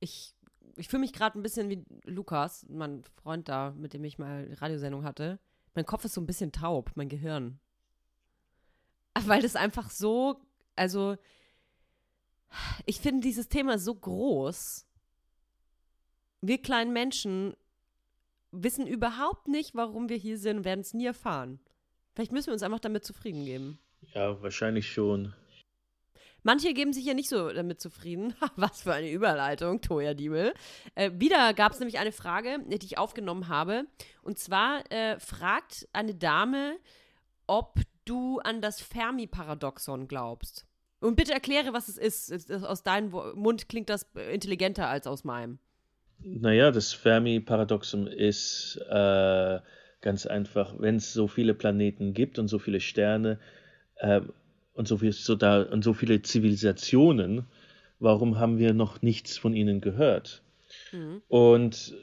Ich, ich fühle mich gerade ein bisschen wie Lukas, mein Freund da, mit dem ich mal Radiosendung hatte. Mein Kopf ist so ein bisschen taub, mein Gehirn. Weil das einfach so, also ich finde dieses Thema so groß. Wir kleinen Menschen wissen überhaupt nicht, warum wir hier sind und werden es nie erfahren. Vielleicht müssen wir uns einfach damit zufrieden geben. Ja, wahrscheinlich schon. Manche geben sich ja nicht so damit zufrieden. Was für eine Überleitung, Toja Diebel. Äh, wieder gab es nämlich eine Frage, die ich aufgenommen habe. Und zwar äh, fragt eine Dame, ob du an das Fermi-Paradoxon glaubst. Und bitte erkläre, was es ist. Aus deinem Mund klingt das intelligenter als aus meinem. Naja, das Fermi-Paradoxon ist äh, ganz einfach, wenn es so viele Planeten gibt und so viele Sterne äh, und, so viel, so da, und so viele Zivilisationen, warum haben wir noch nichts von ihnen gehört? Mhm. Und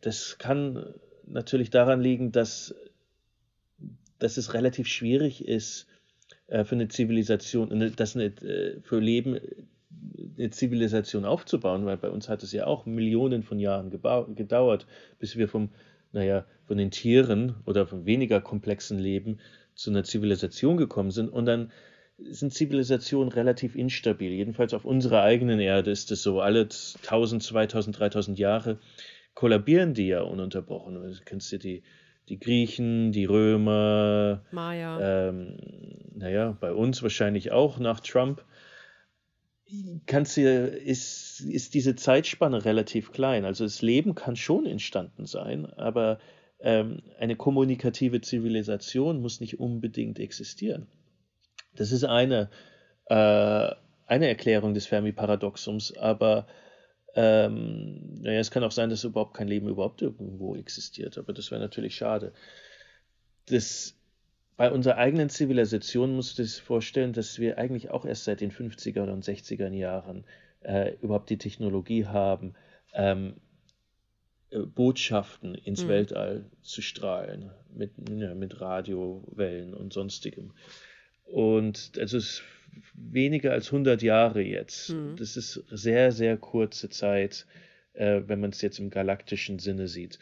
das kann natürlich daran liegen, dass, dass es relativ schwierig ist, äh, für eine Zivilisation, dass eine, äh, für Leben eine Zivilisation aufzubauen, weil bei uns hat es ja auch Millionen von Jahren gedauert, bis wir vom, naja, von den Tieren oder von weniger komplexen Leben zu einer Zivilisation gekommen sind. Und dann sind Zivilisationen relativ instabil. Jedenfalls auf unserer eigenen Erde ist es so. Alle 1000, 2000, 3000 Jahre kollabieren die ja ununterbrochen. Du kennst ja die, die Griechen, die Römer, Maya. Ähm, naja, bei uns wahrscheinlich auch nach Trump kannst du, ist, ist diese Zeitspanne relativ klein. Also das Leben kann schon entstanden sein, aber ähm, eine kommunikative Zivilisation muss nicht unbedingt existieren. Das ist eine, äh, eine Erklärung des Fermi-Paradoxums, aber ähm, naja, es kann auch sein, dass überhaupt kein Leben überhaupt irgendwo existiert, aber das wäre natürlich schade. Das bei unserer eigenen Zivilisation musst du dir vorstellen, dass wir eigentlich auch erst seit den 50er und 60er Jahren äh, überhaupt die Technologie haben, ähm, äh, Botschaften ins mhm. Weltall zu strahlen mit, ja, mit Radiowellen und sonstigem. Und also es ist weniger als 100 Jahre jetzt. Mhm. Das ist sehr, sehr kurze Zeit, äh, wenn man es jetzt im galaktischen Sinne sieht.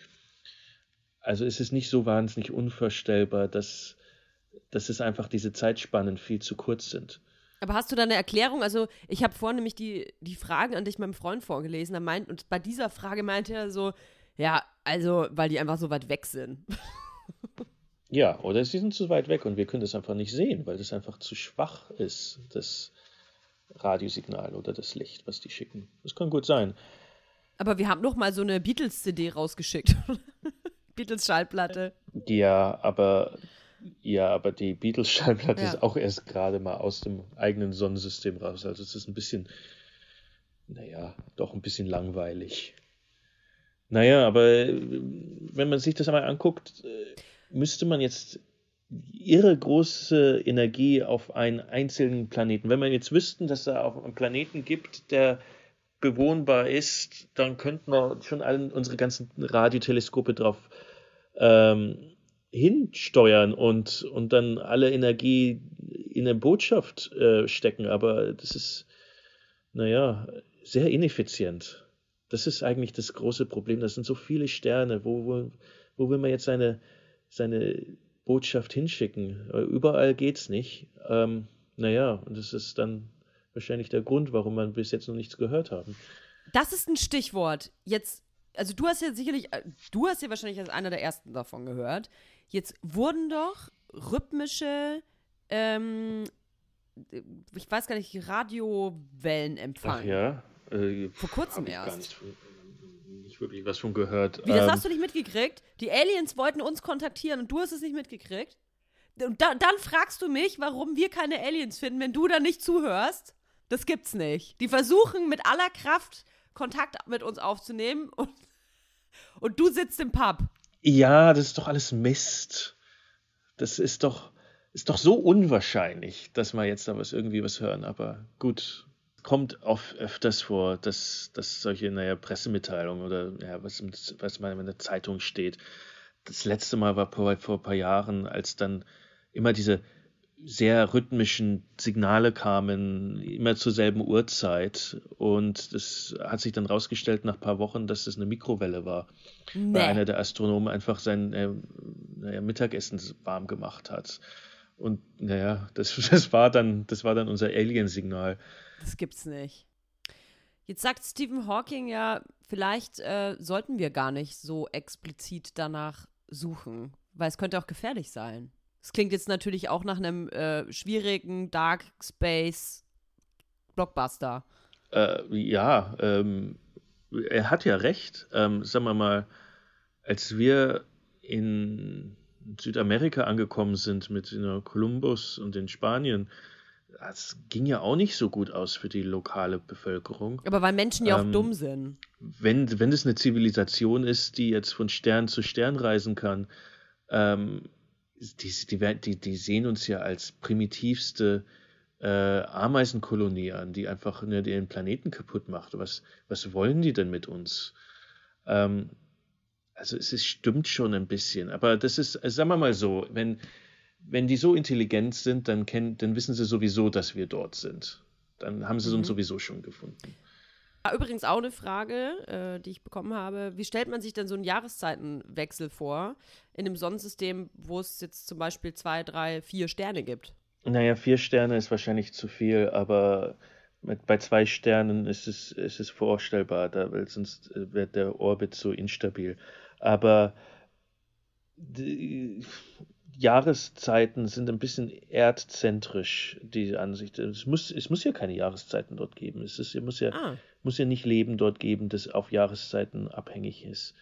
Also ist es nicht so wahnsinnig unvorstellbar, dass, dass es einfach diese Zeitspannen viel zu kurz sind. Aber hast du da eine Erklärung? Also, ich habe vorhin nämlich die, die Fragen an dich meinem Freund vorgelesen. Er meint, und bei dieser Frage meinte er so, ja, also, weil die einfach so weit weg sind. Ja, oder sie sind zu weit weg und wir können das einfach nicht sehen, weil das einfach zu schwach ist, das Radiosignal oder das Licht, was die schicken. Das kann gut sein. Aber wir haben noch mal so eine Beatles-CD rausgeschickt. Beatles-Schallplatte. Ja, aber ja, aber die Beatles-Schallplatte ja. ist auch erst gerade mal aus dem eigenen Sonnensystem raus. Also es ist ein bisschen, naja, doch ein bisschen langweilig. Naja, aber äh, wenn man sich das einmal anguckt, äh, müsste man jetzt irre große Energie auf einen einzelnen Planeten. Wenn man jetzt wüssten, dass es auf einen Planeten gibt, der bewohnbar ist, dann könnten wir schon alle unsere ganzen Radioteleskope drauf ähm, hinsteuern und, und dann alle Energie in eine Botschaft äh, stecken. Aber das ist, naja, sehr ineffizient. Das ist eigentlich das große Problem. Das sind so viele Sterne. Wo, wo, wo will man jetzt seine, seine Botschaft hinschicken. Überall geht's nicht. Ähm, naja, und das ist dann wahrscheinlich der Grund, warum man bis jetzt noch nichts gehört haben. Das ist ein Stichwort. Jetzt, also du hast ja sicherlich, äh, du hast ja wahrscheinlich als einer der ersten davon gehört. Jetzt wurden doch rhythmische, ähm, ich weiß gar nicht, Radiowellen empfangen. Ach ja. Äh, Vor kurzem erst nicht wirklich was von gehört. Wie, das ähm, hast du nicht mitgekriegt? Die Aliens wollten uns kontaktieren und du hast es nicht mitgekriegt? Und da, dann fragst du mich, warum wir keine Aliens finden, wenn du da nicht zuhörst? Das gibt's nicht. Die versuchen mit aller Kraft Kontakt mit uns aufzunehmen und, und du sitzt im Pub. Ja, das ist doch alles Mist. Das ist doch, ist doch so unwahrscheinlich, dass wir jetzt da was irgendwie was hören. Aber gut, kommt oft öfters vor, dass, dass solche, naja, Pressemitteilungen oder ja, was, was mal in der Zeitung steht. Das letzte Mal war vor, vor ein paar Jahren, als dann immer diese sehr rhythmischen Signale kamen, immer zur selben Uhrzeit. Und das hat sich dann rausgestellt nach ein paar Wochen, dass das eine Mikrowelle war. Nee. Weil einer der Astronomen einfach sein äh, naja, Mittagessen warm gemacht hat. Und naja, das, das, war dann, das war dann unser Alien-Signal. Das gibt's nicht. Jetzt sagt Stephen Hawking ja, vielleicht äh, sollten wir gar nicht so explizit danach suchen, weil es könnte auch gefährlich sein. Es klingt jetzt natürlich auch nach einem äh, schwierigen Dark Space Blockbuster. Äh, ja, ähm, er hat ja recht. Ähm, sagen wir mal, als wir in Südamerika angekommen sind mit you know, Kolumbus und in Spanien, das ging ja auch nicht so gut aus für die lokale Bevölkerung. Aber weil Menschen ja ähm, auch dumm sind. Wenn, wenn es eine Zivilisation ist, die jetzt von Stern zu Stern reisen kann, ähm, die, die, die, die, sehen uns ja als primitivste äh, Ameisenkolonie an, die einfach nur den Planeten kaputt macht. Was, was wollen die denn mit uns? Ähm, also es ist, stimmt schon ein bisschen, aber das ist, sagen wir mal so, wenn, wenn die so intelligent sind, dann, kennen, dann wissen sie sowieso, dass wir dort sind. Dann haben sie mhm. uns sowieso schon gefunden. Übrigens auch eine Frage, äh, die ich bekommen habe. Wie stellt man sich denn so einen Jahreszeitenwechsel vor in einem Sonnensystem, wo es jetzt zum Beispiel zwei, drei, vier Sterne gibt? Naja, vier Sterne ist wahrscheinlich zu viel, aber mit, bei zwei Sternen ist es, ist es vorstellbar, da, weil sonst äh, wird der Orbit so instabil. Aber die, Jahreszeiten sind ein bisschen erdzentrisch, die Ansicht. Es muss, es muss ja keine Jahreszeiten dort geben. Es, ist, muss, ja, ah. muss ja nicht Leben dort geben, das auf Jahreszeiten abhängig ist.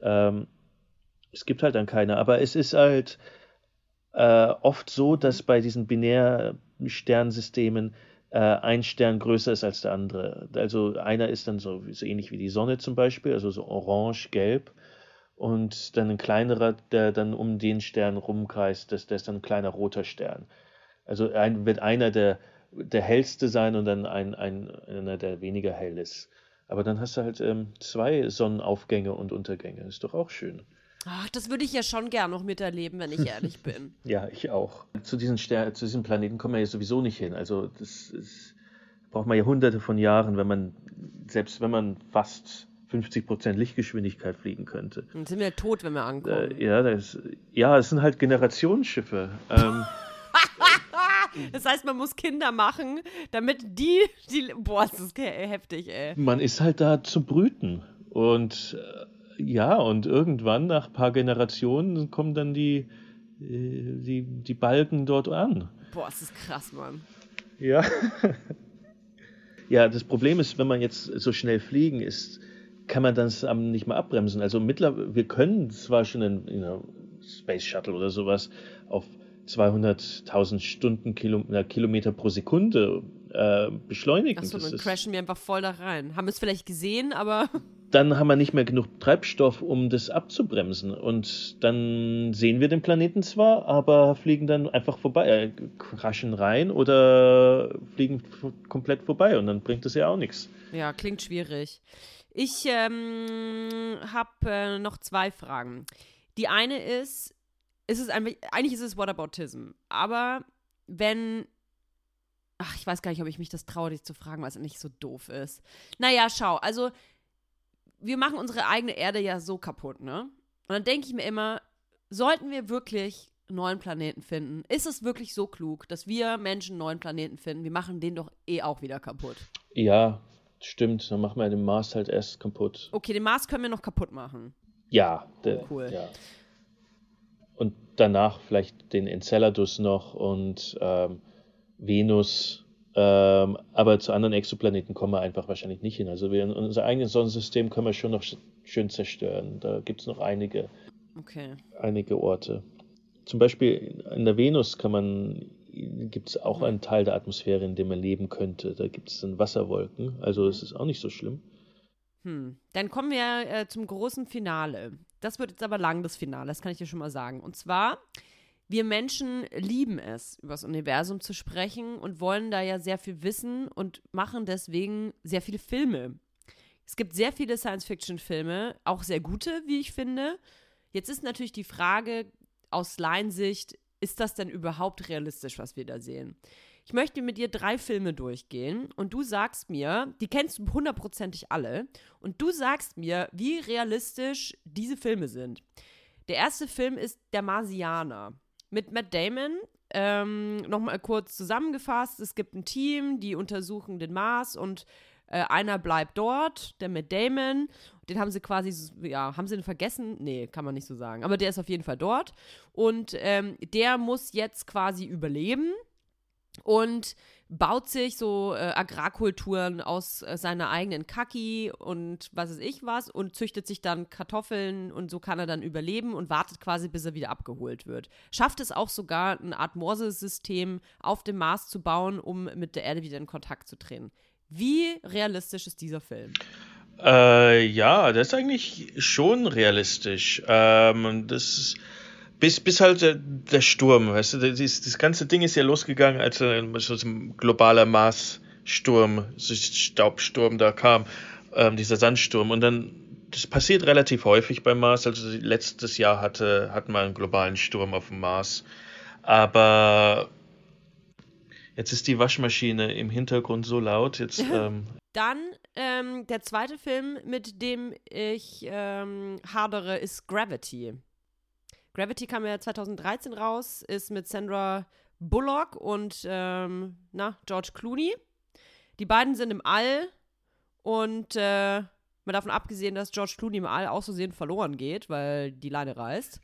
Ähm, es gibt halt dann keine. Aber es ist halt äh, oft so, dass bei diesen Binärsternsystemen äh, ein Stern größer ist als der andere. Also einer ist dann so, so ähnlich wie die Sonne zum Beispiel, also so orange-gelb und dann ein kleinerer, der dann um den Stern rumkreist, das, der ist dann ein kleiner roter Stern. Also ein, wird einer der, der hellste sein und dann ein, ein, einer, der weniger hell ist. Aber dann hast du halt ähm, zwei Sonnenaufgänge und Untergänge. Ist doch auch schön. Ach, das würde ich ja schon gern noch miterleben, wenn ich ehrlich bin. ja, ich auch. Zu diesen, Ster zu diesen Planeten kommen wir ja sowieso nicht hin. Also das ist, braucht man Jahrhunderte von Jahren, wenn man, selbst wenn man fast 50 Prozent Lichtgeschwindigkeit fliegen könnte. Dann sind wir tot, wenn wir ankommen. Äh, ja, das, ja, es sind halt Generationsschiffe. Ähm, das heißt, man muss Kinder machen, damit die, die boah, das ist heftig, ey. Man ist halt da zu brüten. Und äh, ja, und irgendwann, nach ein paar Generationen, kommen dann die, äh, die, die Balken dort an. Boah, das ist krass, Mann. Ja. ja, das Problem ist, wenn man jetzt so schnell fliegen ist, kann man das nicht mal abbremsen. Also mittlerweile, wir können zwar schon ein you know, Space Shuttle oder sowas auf 200.000 Stundenkilometer pro Sekunde äh, beschleunigen. Achso, dann crashen wir einfach voll da rein. Haben wir es vielleicht gesehen, aber. Dann haben wir nicht mehr genug Treibstoff, um das abzubremsen. Und dann sehen wir den Planeten zwar, aber fliegen dann einfach vorbei, äh, crashen rein oder fliegen komplett vorbei. Und dann bringt das ja auch nichts. Ja, klingt schwierig. Ich ähm, habe äh, noch zwei Fragen. Die eine ist, ist es einfach, eigentlich ist es Whataboutism, aber wenn, ach, ich weiß gar nicht, ob ich mich das traue, dich zu fragen, weil es nicht so doof ist. Naja, schau, also wir machen unsere eigene Erde ja so kaputt, ne? Und dann denke ich mir immer, sollten wir wirklich einen neuen Planeten finden? Ist es wirklich so klug, dass wir Menschen einen neuen Planeten finden? Wir machen den doch eh auch wieder kaputt. Ja, stimmt. Dann machen wir den Mars halt erst kaputt. Okay, den Mars können wir noch kaputt machen. Ja, der, oh, cool. Ja und danach vielleicht den Enceladus noch und ähm, Venus. Ähm, aber zu anderen Exoplaneten kommen wir einfach wahrscheinlich nicht hin. Also wir, unser eigenes Sonnensystem können wir schon noch schön zerstören. Da gibt es noch einige, okay. einige Orte. Zum Beispiel in der Venus kann man gibt es auch einen Teil der Atmosphäre, in dem man leben könnte. Da gibt es dann Wasserwolken, also es ist auch nicht so schlimm. Hm. Dann kommen wir äh, zum großen Finale. Das wird jetzt aber lang, das Finale, das kann ich dir schon mal sagen. Und zwar, wir Menschen lieben es, über das Universum zu sprechen und wollen da ja sehr viel wissen und machen deswegen sehr viele Filme. Es gibt sehr viele Science-Fiction-Filme, auch sehr gute, wie ich finde. Jetzt ist natürlich die Frage aus Laiensicht, ist das denn überhaupt realistisch, was wir da sehen? Ich möchte mit dir drei Filme durchgehen und du sagst mir, die kennst du hundertprozentig alle, und du sagst mir, wie realistisch diese Filme sind. Der erste Film ist Der Marsianer mit Matt Damon. Ähm, Nochmal kurz zusammengefasst: Es gibt ein Team, die untersuchen den Mars und äh, einer bleibt dort, der Matt Damon. Den haben sie quasi, ja, haben sie ihn vergessen? Nee, kann man nicht so sagen. Aber der ist auf jeden Fall dort. Und ähm, der muss jetzt quasi überleben und baut sich so äh, Agrarkulturen aus äh, seiner eigenen Kaki und was weiß ich was und züchtet sich dann Kartoffeln und so kann er dann überleben und wartet quasi, bis er wieder abgeholt wird. Schafft es auch sogar, eine Art Morse-System auf dem Mars zu bauen, um mit der Erde wieder in Kontakt zu treten. Wie realistisch ist dieser Film? Äh, ja, das ist eigentlich schon realistisch. Ähm, das ist bis, bis halt der, der Sturm, weißt du, das, das, ganze Ding ist ja losgegangen, als so ein globaler Marssturm, so Staubsturm da kam, ähm, dieser Sandsturm. Und dann, das passiert relativ häufig beim Mars. Also letztes Jahr hatte, hatten wir einen globalen Sturm auf dem Mars. Aber jetzt ist die Waschmaschine im Hintergrund so laut. Jetzt, ähm Dann ähm, der zweite Film, mit dem ich ähm, hadere, ist Gravity. Gravity kam ja 2013 raus, ist mit Sandra Bullock und ähm, na, George Clooney. Die beiden sind im All und äh, mal davon abgesehen, dass George Clooney im All auch so sehen verloren geht, weil die Leine reißt.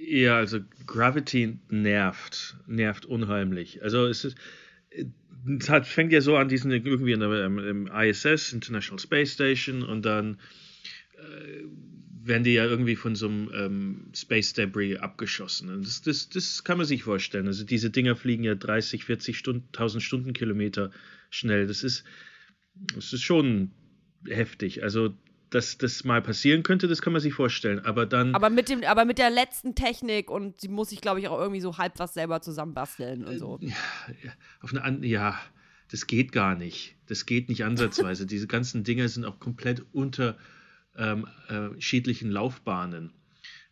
Ja, also Gravity nervt, nervt unheimlich. Also es ist, es hat, fängt ja so an, diesen irgendwie in der, im ISS, International Space Station, und dann äh, werden die ja irgendwie von so einem ähm, Space Debris abgeschossen. Und das, das, das kann man sich vorstellen. Also diese Dinger fliegen ja 30, 40 Stunden, 1000 Stundenkilometer schnell. Das ist, das ist schon heftig. Also dass das mal passieren könnte, das kann man sich vorstellen. Aber dann. Aber mit dem, aber mit der letzten Technik und sie muss sich, glaube ich, auch irgendwie so halb was selber zusammenbasteln und so. Ja, auf eine ja, das geht gar nicht. Das geht nicht ansatzweise. Diese ganzen Dinge sind auch komplett unter ähm, äh, schädlichen Laufbahnen.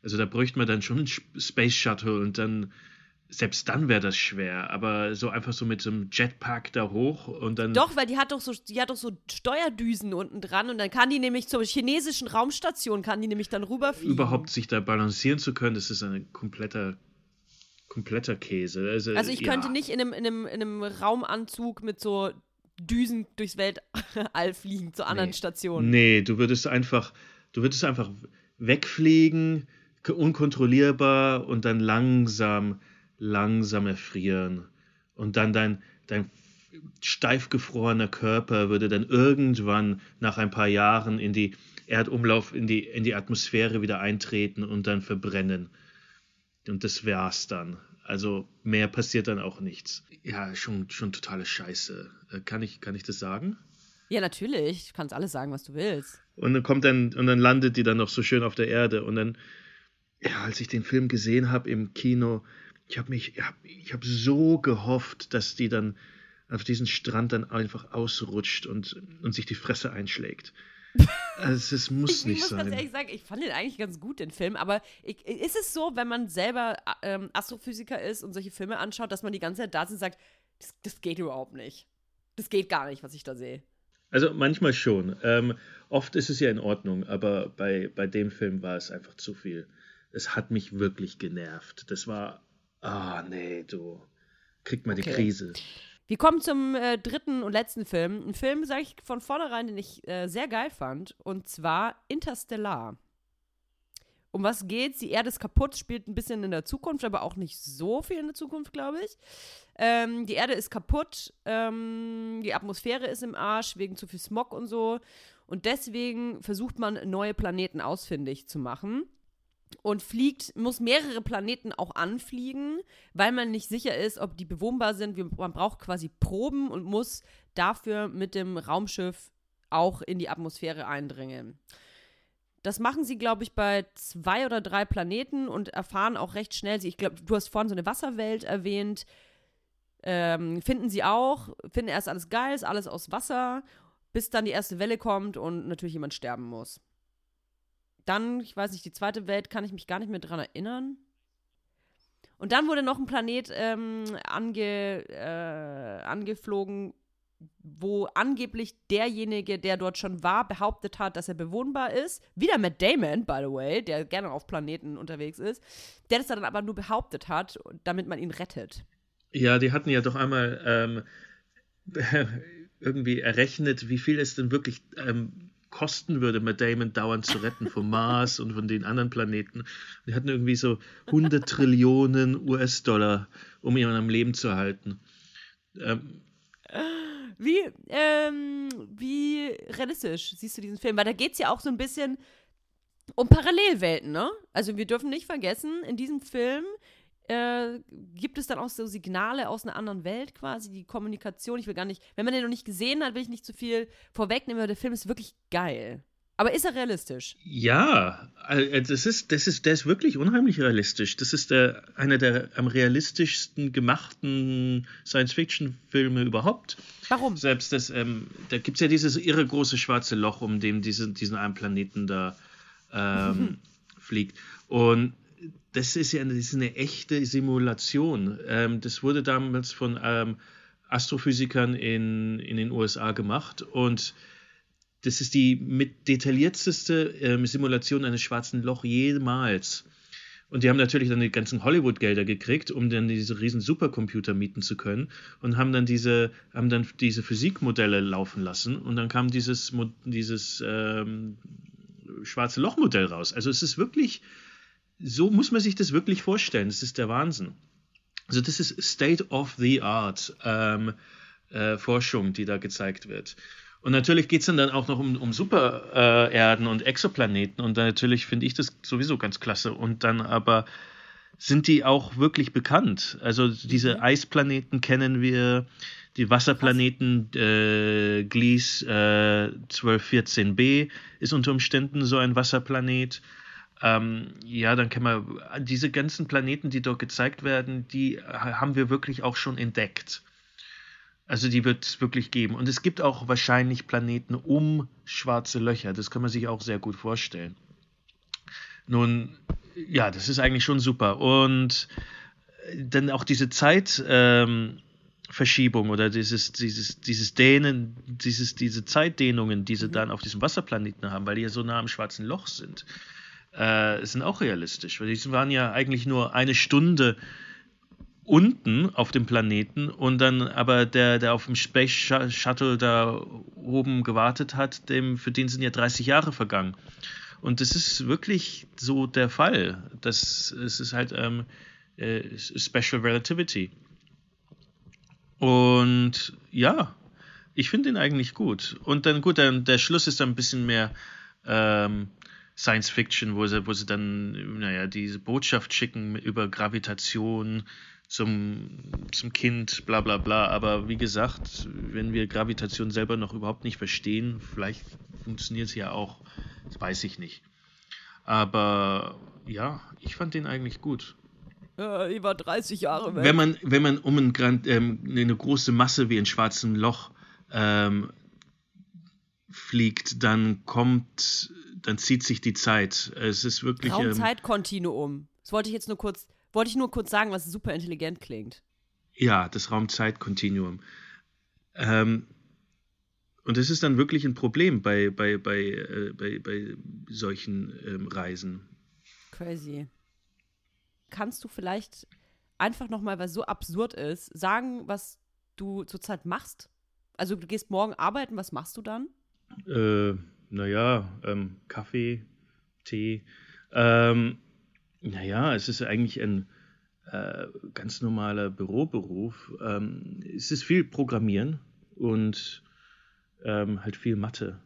Also da bräuchte man dann schon einen Space Shuttle und dann, selbst dann wäre das schwer, aber so einfach so mit so einem Jetpack da hoch und dann. Doch, weil die hat doch so, die hat doch so Steuerdüsen unten dran und dann kann die nämlich zur chinesischen Raumstation, kann die nämlich dann rüberfliegen. Überhaupt sich da balancieren zu können, das ist ein kompletter kompletter Käse. Also, also ich ja. könnte nicht in einem, in, einem, in einem Raumanzug mit so Düsen durchs Weltall fliegen zu anderen nee. Stationen. Nee, du würdest einfach, du würdest einfach wegfliegen, unkontrollierbar und dann langsam, langsam erfrieren. Und dann dein, dein steif gefrorener Körper würde dann irgendwann nach ein paar Jahren in die Erdumlauf, in die, in die Atmosphäre wieder eintreten und dann verbrennen. Und das wär's dann. Also mehr passiert dann auch nichts. Ja, schon, schon totale Scheiße. Äh, kann ich, kann ich das sagen? Ja, natürlich. Du kannst alles sagen, was du willst. Und dann kommt dann, und dann landet die dann noch so schön auf der Erde. Und dann, ja, als ich den Film gesehen habe im Kino, ich habe mich, ich habe so gehofft, dass die dann auf diesen Strand dann einfach ausrutscht und, und sich die Fresse einschlägt. Also es muss ich, nicht ich muss sein. ganz ehrlich sagen, ich fand den eigentlich ganz gut, den Film. Aber ich, ist es so, wenn man selber ähm, Astrophysiker ist und solche Filme anschaut, dass man die ganze Zeit da sitzt und sagt, das, das, geht überhaupt nicht. Das geht gar nicht, was ich da sehe. Also manchmal schon. Ähm, oft ist es ja in Ordnung, aber bei, bei dem Film war es einfach zu viel. Es hat mich wirklich genervt. Das war, ah nee, du kriegt mal okay. die Krise. Wir kommen zum äh, dritten und letzten Film. Ein Film, sage ich von vornherein, den ich äh, sehr geil fand. Und zwar Interstellar. Um was geht's? Die Erde ist kaputt, spielt ein bisschen in der Zukunft, aber auch nicht so viel in der Zukunft, glaube ich. Ähm, die Erde ist kaputt, ähm, die Atmosphäre ist im Arsch wegen zu viel Smog und so. Und deswegen versucht man, neue Planeten ausfindig zu machen und fliegt, muss mehrere Planeten auch anfliegen, weil man nicht sicher ist, ob die bewohnbar sind. Man braucht quasi Proben und muss dafür mit dem Raumschiff auch in die Atmosphäre eindringen. Das machen sie, glaube ich, bei zwei oder drei Planeten und erfahren auch recht schnell. Ich glaube, du hast vorhin so eine Wasserwelt erwähnt. Ähm, finden sie auch, finden erst alles geil, ist alles aus Wasser, bis dann die erste Welle kommt und natürlich jemand sterben muss. Dann, ich weiß nicht, die zweite Welt kann ich mich gar nicht mehr dran erinnern. Und dann wurde noch ein Planet ähm, ange, äh, angeflogen, wo angeblich derjenige, der dort schon war, behauptet hat, dass er bewohnbar ist. Wieder Matt Damon, by the way, der gerne auf Planeten unterwegs ist, der das dann aber nur behauptet hat, damit man ihn rettet. Ja, die hatten ja doch einmal ähm, irgendwie errechnet, wie viel es denn wirklich ähm, kosten würde, Matt Damon dauernd zu retten vom Mars und von den anderen Planeten. Die hatten irgendwie so 100 Trillionen US-Dollar, um ihn am Leben zu halten. Ähm, wie, ähm, wie realistisch siehst du diesen Film? Weil da geht es ja auch so ein bisschen um Parallelwelten, ne? Also wir dürfen nicht vergessen, in diesem Film äh, gibt es dann auch so Signale aus einer anderen Welt quasi, die Kommunikation. Ich will gar nicht, wenn man den noch nicht gesehen hat, will ich nicht zu viel vorwegnehmen, aber der Film ist wirklich geil. Aber ist er realistisch? Ja, äh, das ist, das ist, der ist wirklich unheimlich realistisch. Das ist der, einer der am realistischsten gemachten Science-Fiction-Filme überhaupt. Warum? Selbst das, ähm, da gibt es ja dieses irre große schwarze Loch, um dem diese, diesen einen Planeten da ähm, fliegt. Und das ist ja eine, das ist eine echte Simulation. Ähm, das wurde damals von ähm, Astrophysikern in, in den USA gemacht und das ist die mit detaillierteste ähm, Simulation eines schwarzen Loch jemals. Und die haben natürlich dann die ganzen Hollywood-Gelder gekriegt, um dann diese riesen Supercomputer mieten zu können und haben dann diese, haben dann diese Physikmodelle laufen lassen und dann kam dieses, dieses ähm, schwarze Loch-Modell raus. Also es ist wirklich so muss man sich das wirklich vorstellen. Das ist der Wahnsinn. Also das ist State of the Art ähm, äh, Forschung, die da gezeigt wird. Und natürlich geht es dann, dann auch noch um, um Supererden äh, und Exoplaneten. Und natürlich finde ich das sowieso ganz klasse. Und dann aber sind die auch wirklich bekannt. Also diese mhm. Eisplaneten kennen wir, die Wasserplaneten äh, Glies äh, 1214b ist unter Umständen so ein Wasserplanet. Ähm, ja, dann kann man diese ganzen Planeten, die dort gezeigt werden, die haben wir wirklich auch schon entdeckt. Also die wird es wirklich geben. Und es gibt auch wahrscheinlich Planeten um schwarze Löcher. Das kann man sich auch sehr gut vorstellen. Nun, ja, das ist eigentlich schon super. Und dann auch diese Zeitverschiebung ähm, oder dieses, dieses, dieses Dehnen, dieses, diese Zeitdehnungen, die sie mhm. dann auf diesem Wasserplaneten haben, weil die ja so nah am schwarzen Loch sind, äh, sind auch realistisch. Weil die waren ja eigentlich nur eine Stunde unten auf dem Planeten und dann aber der, der auf dem Space Shuttle da oben gewartet hat, dem, für den sind ja 30 Jahre vergangen. Und das ist wirklich so der Fall. Das, es ist halt ähm, äh, Special Relativity. Und ja, ich finde ihn eigentlich gut. Und dann gut, dann der Schluss ist dann ein bisschen mehr ähm, Science Fiction, wo sie, wo sie dann, naja, diese Botschaft schicken über Gravitation, zum, zum Kind, bla bla bla. Aber wie gesagt, wenn wir Gravitation selber noch überhaupt nicht verstehen, vielleicht funktioniert es ja auch, das weiß ich nicht. Aber ja, ich fand den eigentlich gut. Ja, ich war 30 Jahre weg. Wenn man, wenn man um ein, ähm, eine große Masse wie ein schwarzes Loch ähm, fliegt, dann kommt, dann zieht sich die Zeit. Es ist wirklich. Raumzeitkontinuum. Das wollte ich jetzt nur kurz wollte ich nur kurz sagen, was super intelligent klingt. Ja, das Raumzeitkontinuum. Ähm, und das ist dann wirklich ein Problem bei, bei, bei, äh, bei, bei solchen ähm, Reisen. Crazy. Kannst du vielleicht einfach nochmal, weil es so absurd ist, sagen, was du zurzeit machst? Also du gehst morgen arbeiten, was machst du dann? Äh, naja, ähm, Kaffee, Tee. Ähm, naja, es ist eigentlich ein äh, ganz normaler Büroberuf. Ähm, es ist viel Programmieren und ähm, halt viel Mathe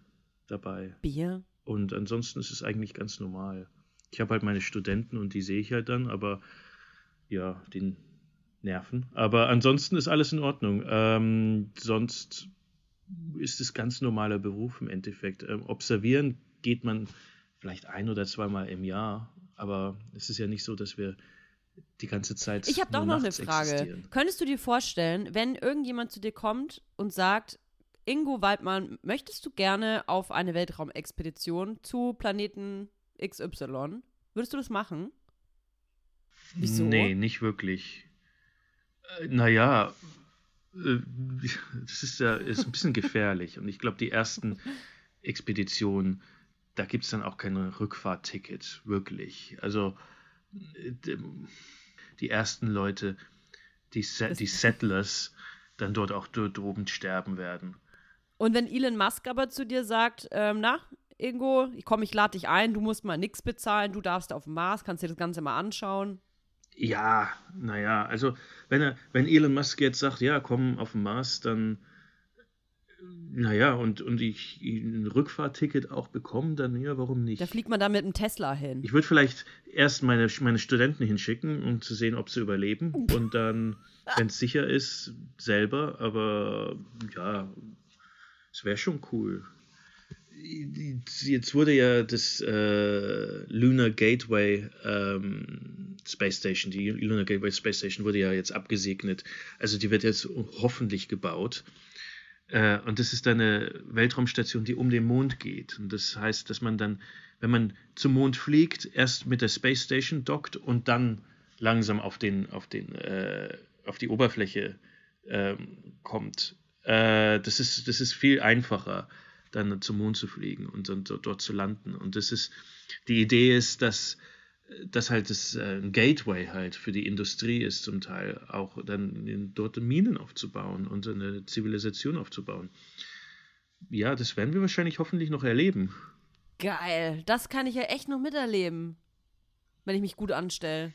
dabei. Bier. Und ansonsten ist es eigentlich ganz normal. Ich habe halt meine Studenten und die sehe ich halt dann, aber ja, den Nerven. Aber ansonsten ist alles in Ordnung. Ähm, sonst ist es ganz normaler Beruf im Endeffekt. Ähm, observieren geht man vielleicht ein oder zweimal im Jahr aber es ist ja nicht so, dass wir die ganze Zeit. Ich habe doch noch eine Frage. Könntest du dir vorstellen, wenn irgendjemand zu dir kommt und sagt, Ingo Waldmann, möchtest du gerne auf eine Weltraumexpedition zu Planeten XY? Würdest du das machen? Wieso? Nee, nicht wirklich. Äh, naja, das ist ja ist ein bisschen gefährlich. Und ich glaube, die ersten Expeditionen da gibt es dann auch kein Rückfahrtticket, wirklich. Also die ersten Leute, die, die Settlers, dann dort auch dort oben sterben werden. Und wenn Elon Musk aber zu dir sagt, ähm, na, Ingo, ich komme, ich lade dich ein, du musst mal nichts bezahlen, du darfst auf dem Mars, kannst dir das Ganze mal anschauen. Ja, naja, also wenn er, wenn Elon Musk jetzt sagt, ja, komm auf den Mars, dann naja, und, und ich ein Rückfahrticket auch bekomme, dann ja, warum nicht? Da fliegt man da mit einem Tesla hin. Ich würde vielleicht erst meine, meine Studenten hinschicken, um zu sehen, ob sie überleben. Und dann, wenn es sicher ist, selber. Aber ja, es wäre schon cool. Jetzt wurde ja das äh, Lunar Gateway ähm, Space Station, die Lunar Gateway Space Station wurde ja jetzt abgesegnet. Also die wird jetzt hoffentlich gebaut. Äh, und das ist eine Weltraumstation, die um den Mond geht. Und das heißt, dass man dann, wenn man zum Mond fliegt, erst mit der Space Station dockt und dann langsam auf, den, auf, den, äh, auf die Oberfläche äh, kommt. Äh, das, ist, das ist viel einfacher, dann zum Mond zu fliegen und dann dort zu landen. Und das ist, die Idee ist, dass das halt das, äh, ein Gateway halt für die Industrie ist zum Teil, auch dann dort Minen aufzubauen und eine Zivilisation aufzubauen. Ja, das werden wir wahrscheinlich hoffentlich noch erleben. Geil, das kann ich ja echt noch miterleben, wenn ich mich gut anstelle.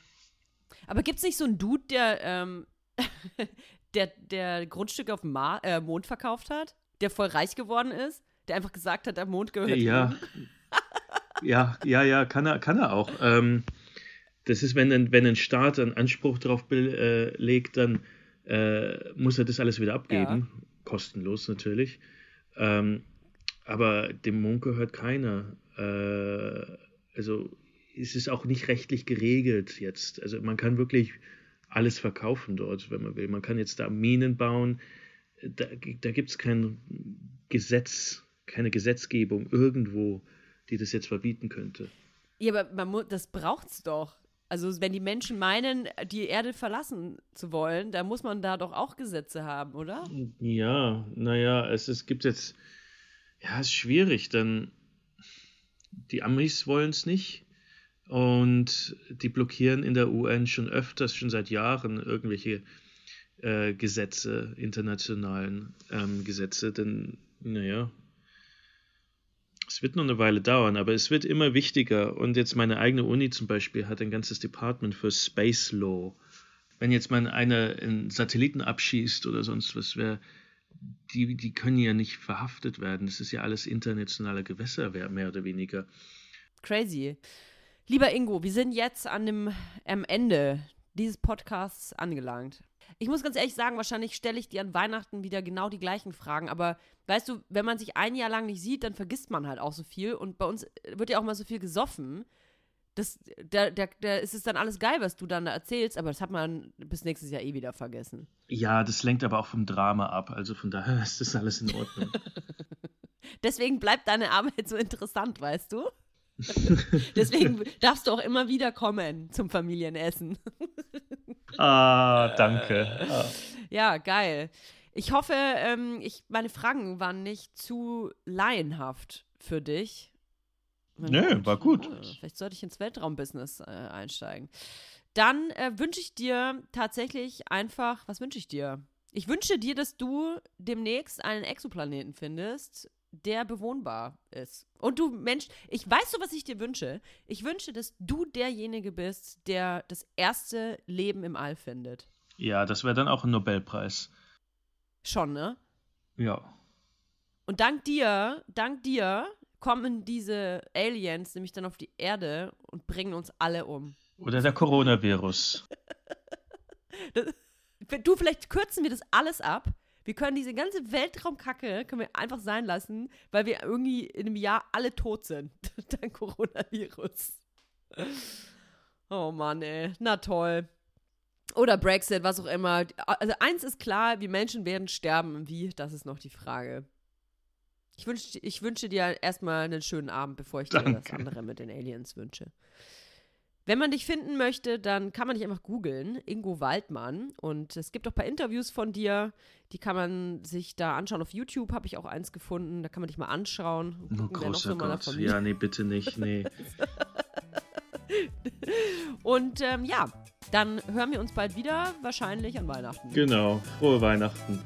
Aber gibt es nicht so einen Dude, der, ähm, der, der Grundstücke auf dem Mar äh, Mond verkauft hat, der voll reich geworden ist, der einfach gesagt hat, der Mond gehört ja. ihm? Ja, ja, ja, kann er, kann er auch. Ähm, das ist, wenn ein, wenn ein Staat einen Anspruch darauf äh, legt, dann äh, muss er das alles wieder abgeben. Ja. Kostenlos natürlich. Ähm, aber dem Mond gehört keiner. Äh, also es ist auch nicht rechtlich geregelt jetzt. Also man kann wirklich alles verkaufen dort, wenn man will. Man kann jetzt da Minen bauen. da, da gibt es kein Gesetz, keine Gesetzgebung irgendwo, die das jetzt verbieten könnte. Ja, aber man das braucht's doch. Also wenn die Menschen meinen, die Erde verlassen zu wollen, dann muss man da doch auch Gesetze haben, oder? Ja, naja, es, es gibt jetzt, ja, es ist schwierig, denn die Amis wollen es nicht und die blockieren in der UN schon öfters, schon seit Jahren irgendwelche äh, Gesetze, internationalen ähm, Gesetze, denn, naja, es wird noch eine Weile dauern, aber es wird immer wichtiger. Und jetzt meine eigene Uni zum Beispiel hat ein ganzes Department für Space Law. Wenn jetzt man eine, einen Satelliten abschießt oder sonst was, wär, die, die können ja nicht verhaftet werden. Das ist ja alles internationale Gewässer, mehr oder weniger. Crazy. Lieber Ingo, wir sind jetzt an dem, am Ende dieses Podcasts angelangt. Ich muss ganz ehrlich sagen, wahrscheinlich stelle ich dir an Weihnachten wieder genau die gleichen Fragen. Aber weißt du, wenn man sich ein Jahr lang nicht sieht, dann vergisst man halt auch so viel. Und bei uns wird ja auch mal so viel gesoffen. Das, da, da, da ist es dann alles geil, was du dann da erzählst, aber das hat man bis nächstes Jahr eh wieder vergessen. Ja, das lenkt aber auch vom Drama ab. Also von daher ist das alles in Ordnung. Deswegen bleibt deine Arbeit so interessant, weißt du? Deswegen darfst du auch immer wieder kommen zum Familienessen. ah, danke. Ja, geil. Ich hoffe, ähm, ich, meine Fragen waren nicht zu laienhaft für dich. Nö, nee, war gut. Ja, vielleicht sollte ich ins Weltraumbusiness äh, einsteigen. Dann äh, wünsche ich dir tatsächlich einfach, was wünsche ich dir? Ich wünsche dir, dass du demnächst einen Exoplaneten findest, der bewohnbar ist. Und du, Mensch, ich weiß so, was ich dir wünsche. Ich wünsche, dass du derjenige bist, der das erste Leben im All findet. Ja, das wäre dann auch ein Nobelpreis. Schon, ne? Ja. Und dank dir, dank dir kommen diese Aliens nämlich dann auf die Erde und bringen uns alle um. Oder der Coronavirus. das, du, vielleicht kürzen wir das alles ab wir können diese ganze Weltraumkacke können wir einfach sein lassen, weil wir irgendwie in einem Jahr alle tot sind. Dank Coronavirus. Oh Mann, ey. Na toll. Oder Brexit, was auch immer. Also eins ist klar, wir Menschen werden sterben. Wie, das ist noch die Frage. Ich, wünsch, ich wünsche dir erstmal einen schönen Abend, bevor ich dir Danke. das andere mit den Aliens wünsche. Wenn man dich finden möchte, dann kann man dich einfach googeln, Ingo Waldmann. Und es gibt auch ein paar Interviews von dir, die kann man sich da anschauen. Auf YouTube habe ich auch eins gefunden, da kann man dich mal anschauen. Und oh, großer Gott. Ja, nee, bitte nicht, nee. und ähm, ja, dann hören wir uns bald wieder, wahrscheinlich an Weihnachten. Genau, frohe Weihnachten.